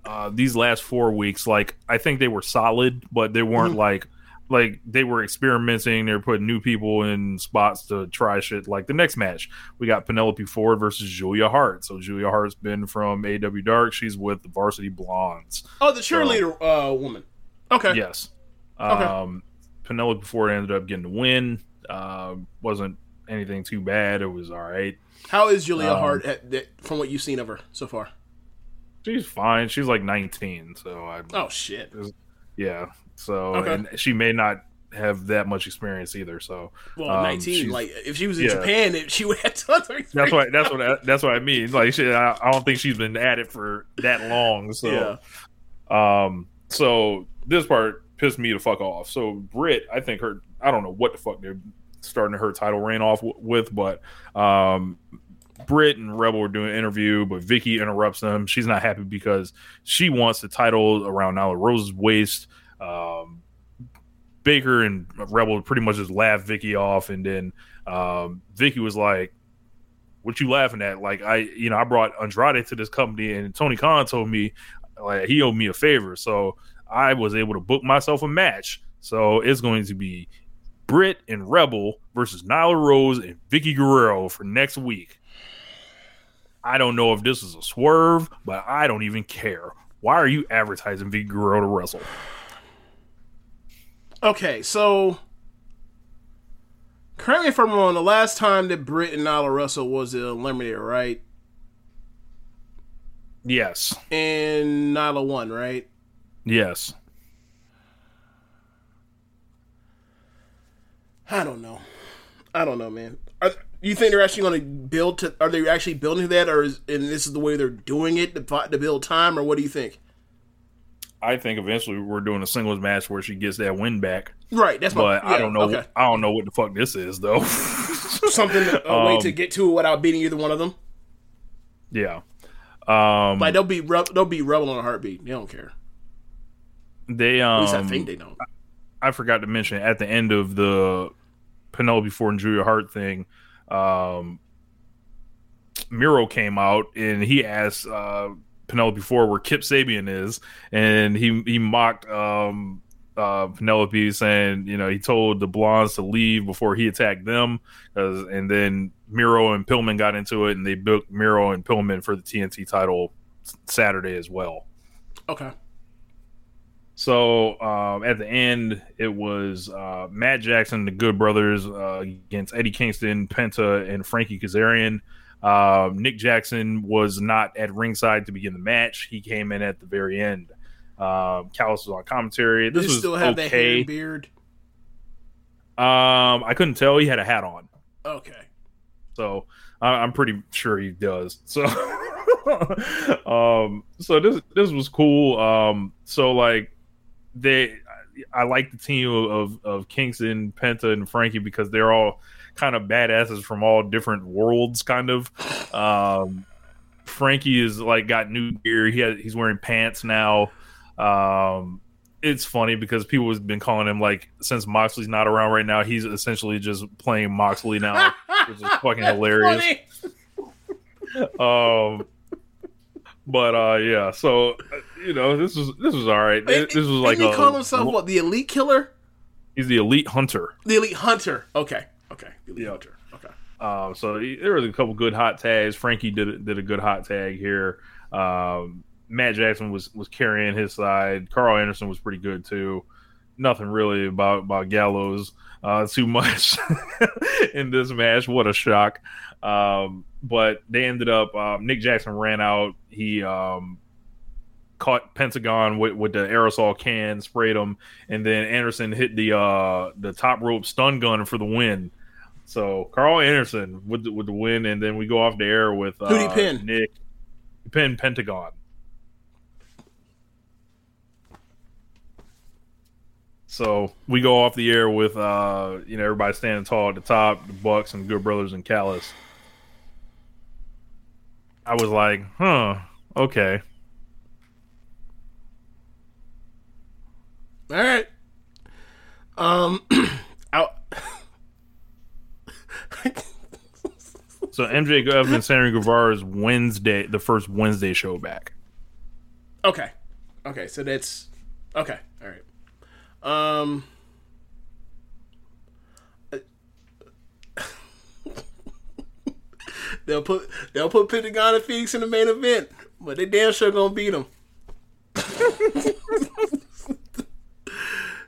uh, these last four weeks, like I think they were solid, but they weren't Mm-hmm. like like they were experimenting. They were putting new people in spots to try shit. Like the next match, we got Penelope Ford versus Julia Hart. So Julia Hart's been from AW Dark. She's with the Varsity Blondes. Oh, the cheerleader uh, woman. Okay. Yes. Okay. Um, Penelope Ford ended up getting the win. Uh, wasn't anything too bad. It was all right. How is Julia Um, Hart at, that, from what you've seen of her so far? She's fine. She's like 19, so I Oh shit. Yeah. So Okay. and she may not have that much experience either. So Well, um, 19. Like if she was in yeah. Japan, it, she would have tons of experience. that's what that's what I, that's what I mean. Like she, I, I don't think she's been at it for that long. So um so this part pissed me the fuck off. So Britt, I think her I don't know what the fuck they're starting her title reign off w- with, but um Britt and Rebel were doing an interview, but Vickie interrupts them. She's not happy because she wants the title around Nyla Rose's waist. Um, Baker and Rebel pretty much just laughed Vickie off, and then um, Vickie was like, "What you laughing at? Like I, you know, I brought Andrade to this company, and Tony Khan told me like he owed me a favor, so I was able to book myself a match. So it's going to be Britt and Rebel versus Nyla Rose and Vickie Guerrero for next week. I don't know if this is a swerve, but I don't even care. Why are you advertising Vickie Guerrero to wrestle? Okay, so correct me if I'm wrong. The last time that Britt and Nyla Russell was eliminated, right? Yes. And Nyla won, right? Yes. I don't know. I don't know, man. Are, you think they're actually going to build to? Are they actually building that, or is and this is the way they're doing it to, to build time, or what do you think? I think eventually we're doing a singles match where she gets that win back. Right, that's my- but I don't know. okay. I don't know what the fuck this is though. Something a way Um, to get to it without beating either one of them. yeah. Um, Like they'll be they'll be Rebel on a heartbeat. They don't care. they At um, least I think they don't. I forgot to mention at the end of the Penelope Ford and Julia Hart thing, um, Miro came out and he asked uh, Penelope Ford where Kip Sabian is, and he he mocked um, uh, Penelope, saying you know he told the blondes to leave before he attacked them, and then Miro and Pillman got into it, and they booked Miro and Pillman for the TNT title Saturday as well. Okay. So um, at the end, it was uh, Matt Jackson, the Good Brothers, uh, against Eddie Kingston, Penta, and Frankie Kazarian. Um, Nick Jackson was not at ringside to begin the match. He came in at the very end. Um, Callis was on commentary. This he was still have that hair and beard? Um, I couldn't tell. He had a hat on. Okay. So I, I'm pretty sure he does. So, um, so this this was cool. Um, so like they, I like the team of, of of Kingston, Penta, and Frankie because they're all kind of badasses from all different worlds. Kind of. Um, Frankie is like got new gear. He has, he's wearing pants now. Um, it's funny because people have been calling him like since Moxley's not around right now, he's essentially just playing Moxley now, which is fucking hilarious. Um, but uh, yeah. So uh, you know, this was this was all right. This, this was like Didn't he a, call himself what the Elite Killer? He's the elite hunter. The elite hunter. Okay. Okay. The elite hunter. Okay. Uh, so there was a couple good hot tags. Frankie did a- did a good hot tag here. Um, Matt Jackson was was carrying his side. Karl Anderson was pretty good too. Nothing really about about Gallows uh, too much in this match. What a shock! Um, but they ended up. Um, Nick Jackson ran out. He um, caught Pentagon with, with the aerosol can, sprayed him, and then Anderson hit the uh, the top rope stun gun for the win. So Karl Anderson with the, with the win, and then we go off the air with uh, pin? Nick. Pinned Pentagon. So we go off the air with uh, you know everybody standing tall at the top, the Bucks and Good Brothers and Callis. I was like, huh, okay. All right. Um. out. So MJ Evans and Sammy Guevara's Wednesday, the first Wednesday show back. Okay. Okay. So that's okay. All right. Um. they'll put they'll put Pentagon and Fénix in the main event, but they damn sure gonna beat them.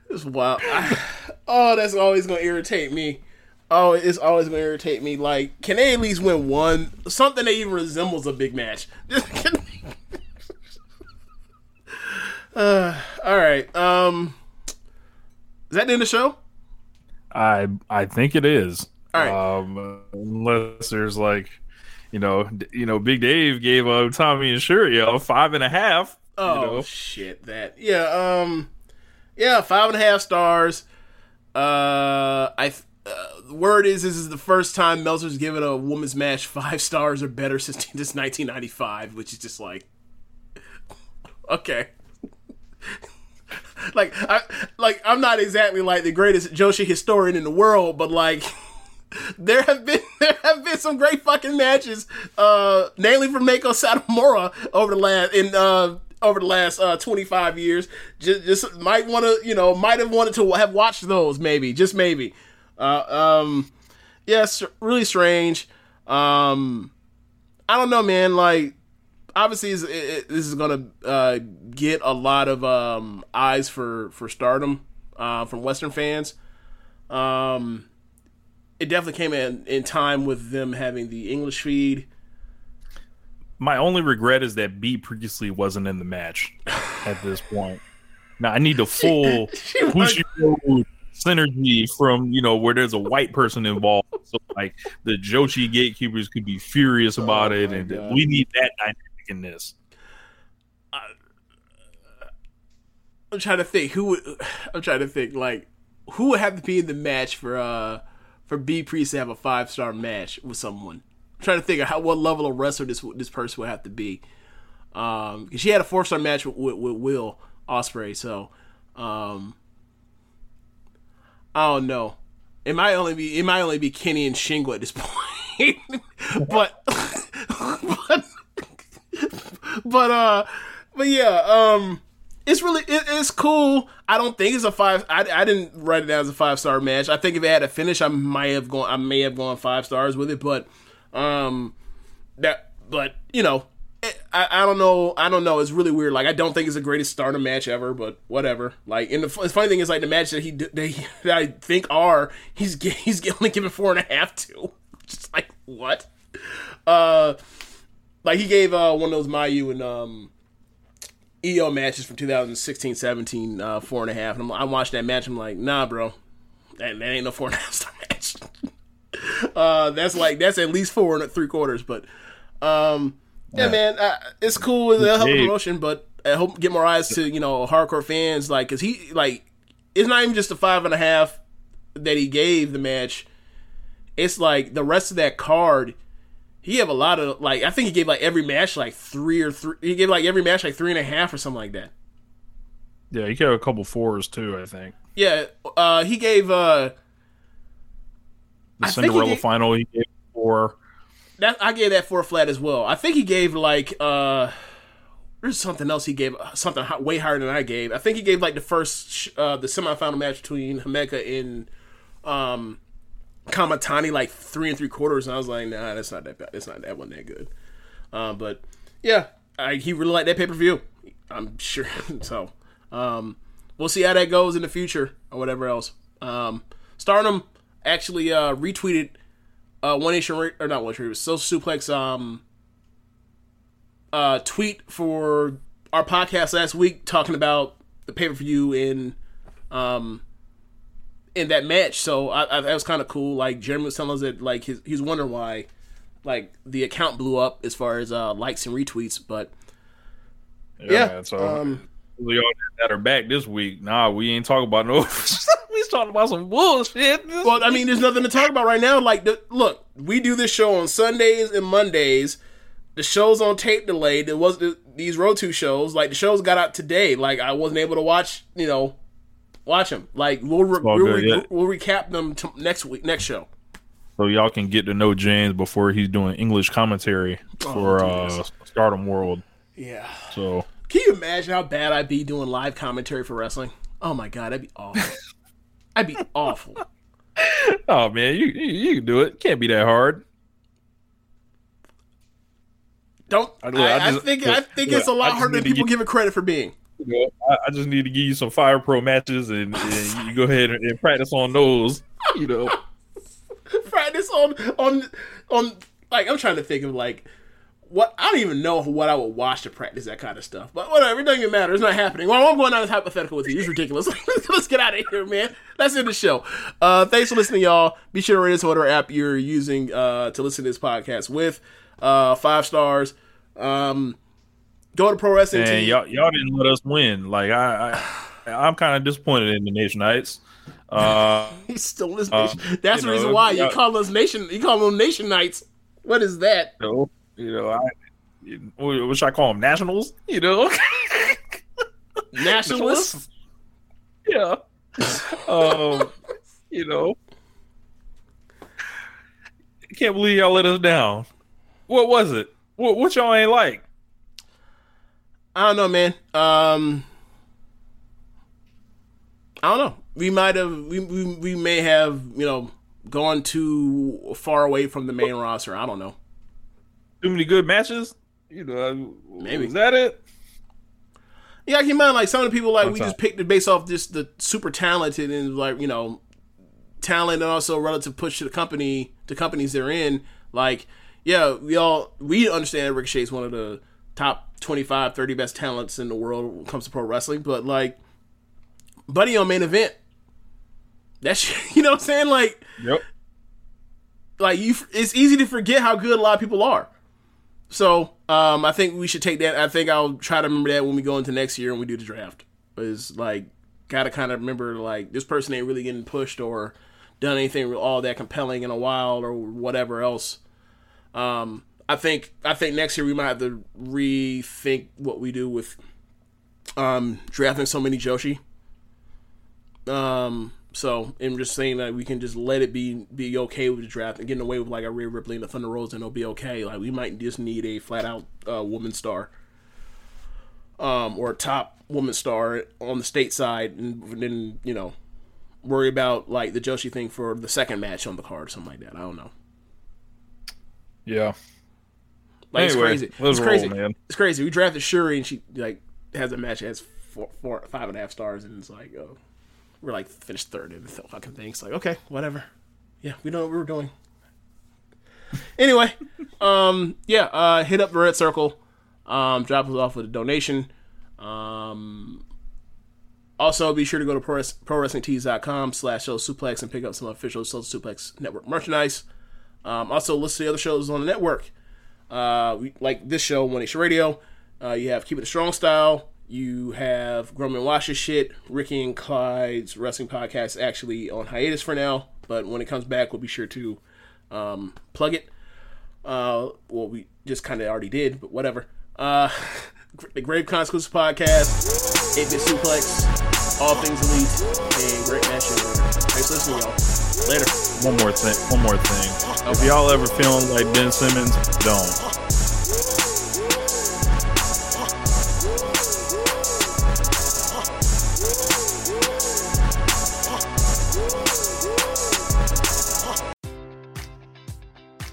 it's wild. I- oh, that's always gonna irritate me. Oh, it's always gonna irritate me. Like, can they at least win one? Something that even resembles a big match. uh, all right. Um, is that the end of the show? I I think it is. All right. Um, unless there's like, you know, you know, Big Dave gave uh, Tommy and Syuri a five and a half. Oh you know. shit! That yeah. Um, yeah. Five and a half stars. Uh, I. The word is this is the first time Meltzer's given a women's match five stars or better since 1995, which is just like, okay. like I like I'm not exactly like the greatest Joshi historian in the world, but like there have been there have been some great fucking matches, uh, namely from Meiko Satomura over the last in uh over the last uh 25 years. Just, just might want to you know might have wanted to have watched those maybe just maybe. Uh, um, yes, really strange. Um, I don't know, man. Like obviously it, it, this is gonna uh, get a lot of um, eyes for for Stardom uh, from Western fans. Um, it definitely came in in time with them having the English feed. My only regret is that Bea Priestley wasn't in the match at this point. Now I need the full Bushiroad synergy from you know where there's a white person involved, so like the Joshi gatekeepers could be furious about it, and we need that dynamic in this. I'm trying to think who would. I'm trying to think like who would have to be in the match for uh for Bea Priestley to have a five star match with someone. I'm trying to think of how what level of wrestler this this person would have to be. Um, 'cause she had a four star match with, with, with Will Ospreay, so um, I don't know. It might only be it might only be Kenny and Shingo at this point, but but but uh but yeah um it's really it, it's cool. I don't think it's a five I, I didn't write it down as a five star match. I think if it had a finish i might have gone i may have gone five stars with it but um that but you know I, I don't know i don't know. It's really weird. Like i don't think it's the greatest Stardom match ever but whatever. Like and the, the funny thing is like the match that he that, that i think are he's he's only given four and a half to. Just like what? Uh like he gave uh one of those Mayu and um Io matches from 2016 17 uh four and a half. And I'm, I watched that match. I'm like nah bro. That, that ain't no four and a half star match. Uh that's like that's at least four and three quarters but um yeah, man uh, it's cool a hell of promotion but I hope get more eyes to you know hardcore fans like cause he like it's not even just the five and a half that he gave the match it's like the rest of that card he have a lot of like I think he gave like every match like three or three. He gave like every match like three and a half or something like that. Yeah, he got a couple fours too. I think Yeah, uh, he gave uh the I think he Cinderella gave- final he gave four. That I gave that four flat as well. I think he gave like uh there's something else he gave something way higher than I gave. I think he gave like the first uh, the semifinal match between Himeka and um, Kamitani like three and three quarters, and I was like, nah, that's not that bad. That's not that one that good. Um, but yeah, I, he really liked that pay per view. I'm sure. so um, we'll see how that goes in the future or whatever else. Um, Stardom actually uh, retweeted uh, One Nation Ra- or not One Nation, Radio, Social Suplex um, uh, tweet for our podcast last week talking about the pay per view in um in that match. So I, I, that was kind of cool. Like Jeremy was telling us that like his, he's wondering why like the account blew up as far as uh, likes and retweets, but yeah, man, so um, we all that are back this week. Nah, we ain't talking about no. we talking about some bullshit. well, I mean, there's nothing to talk about right now. Like, the, look, we do this show on Sundays and Mondays. The show's on tape delayed. There was these Road Two shows. Like the shows got out today. Like I wasn't able to watch. You know, watch them. Like we'll re- we'll, good, re- yeah. we'll recap them t- next week, next show. so y'all can get to know James before he's doing English commentary for uh, Stardom World. Yeah. So Can you imagine how bad I'd be doing live commentary for wrestling? Oh my god, that'd be awful. I'd be awful. Oh man, you you, you can do it. Can't be that hard. Don't. I- I, I I just- think look, I think it's a lot harder than people get- give it credit for being. You know, I, I just need to give you some Fire Pro matches, and, and you go ahead and, and practice on those. You know, practice on on on like I'm trying to think of like what I don't even know what I would watch to practice that kind of stuff. But whatever, it doesn't even matter. It's not happening. Well, I'm going on this hypothetical with you. It's ridiculous. Let's get out of here, man. That's in the show. Uh, thanks for listening, y'all. Be sure to rate us whatever app you're using uh, to listen to this podcast with. Uh, five stars. Um, go to pro wrestling. and y'all y'all didn't let us win. Like I, I I'm kind of disappointed in the Nation Knights. Uh, He's still this Uh, bitch. That's the reason why you call us nation. You call them nation knights. What is that? know, you know, I, what should I call them? Nationals? You know, Nationalists. yeah. Um, you know, I can't believe y'all let us down. What was it? What, what y'all ain't like? I don't know, man. Um, I don't know. We might have. We, we we may have. You know, gone too far away from the main roster. I don't know. Too many good matches? You know, Maybe. is that it? Yeah, keep in mind, like some of the people, like we Sometimes. just picked it based off just the super talented and like you know, talent and also relative push to the company, to companies they're in. Like, yeah, we all we understand that Ricochet is one of the top 25, 30 best talents in the world when it comes to pro wrestling, but like, Buddy on main event, that's you know what I'm saying, like. Yep. like you it's easy to forget how good a lot of people are so um i think we should take that. I think i'll try to remember that when we go into next year and we do the draft. Is like gotta kind of remember like this person ain't really getting pushed or done anything all that compelling in a while or whatever else. Um i think i think next year we might have to rethink what we do with um drafting so many joshi. Um, so I'm just saying that we can just let it be be okay with the draft and getting away with like a Rhea Ripley and a Thunder Rosa and it'll be okay. Like we might just need a flat out uh, woman star, um, or a top woman star on the state side, and then you know worry about like the Joshi thing for the second match on the card, or something like that. I don't know. Yeah. Like it's crazy. It's crazy. man. It's crazy. We drafted Syuri and she like has a match that has four, four, five and a half stars, and it's like, oh, we're like finished third in the fucking thing. It's like, okay, whatever. Yeah, we know what we were doing. anyway, um, yeah, uh, hit up the red circle, um, drop us off with a donation. Um, also, be sure to go to pro, prowrestlingtees.com slash soul suplex and pick up some official Soul Suplex Network merchandise. Um, also, listen to the other shows on the network. Uh, we, like this show, One Nation Radio. Uh, you have Keep It Strong Style. You have Grumman Wash's shit. Ricky and Clyde's wrestling podcast actually on hiatus for now, but when it comes back, we'll be sure to um, plug it. Uh, well, we just kind of already did, but whatever. Uh, the Grave Consequences podcast, 8 Bit Suplex, All Things Elite, and Great Match. Thanks for listening, y'all. Later. One more thing. One more thing. If y'all ever feeling like Ben Simmons, don't.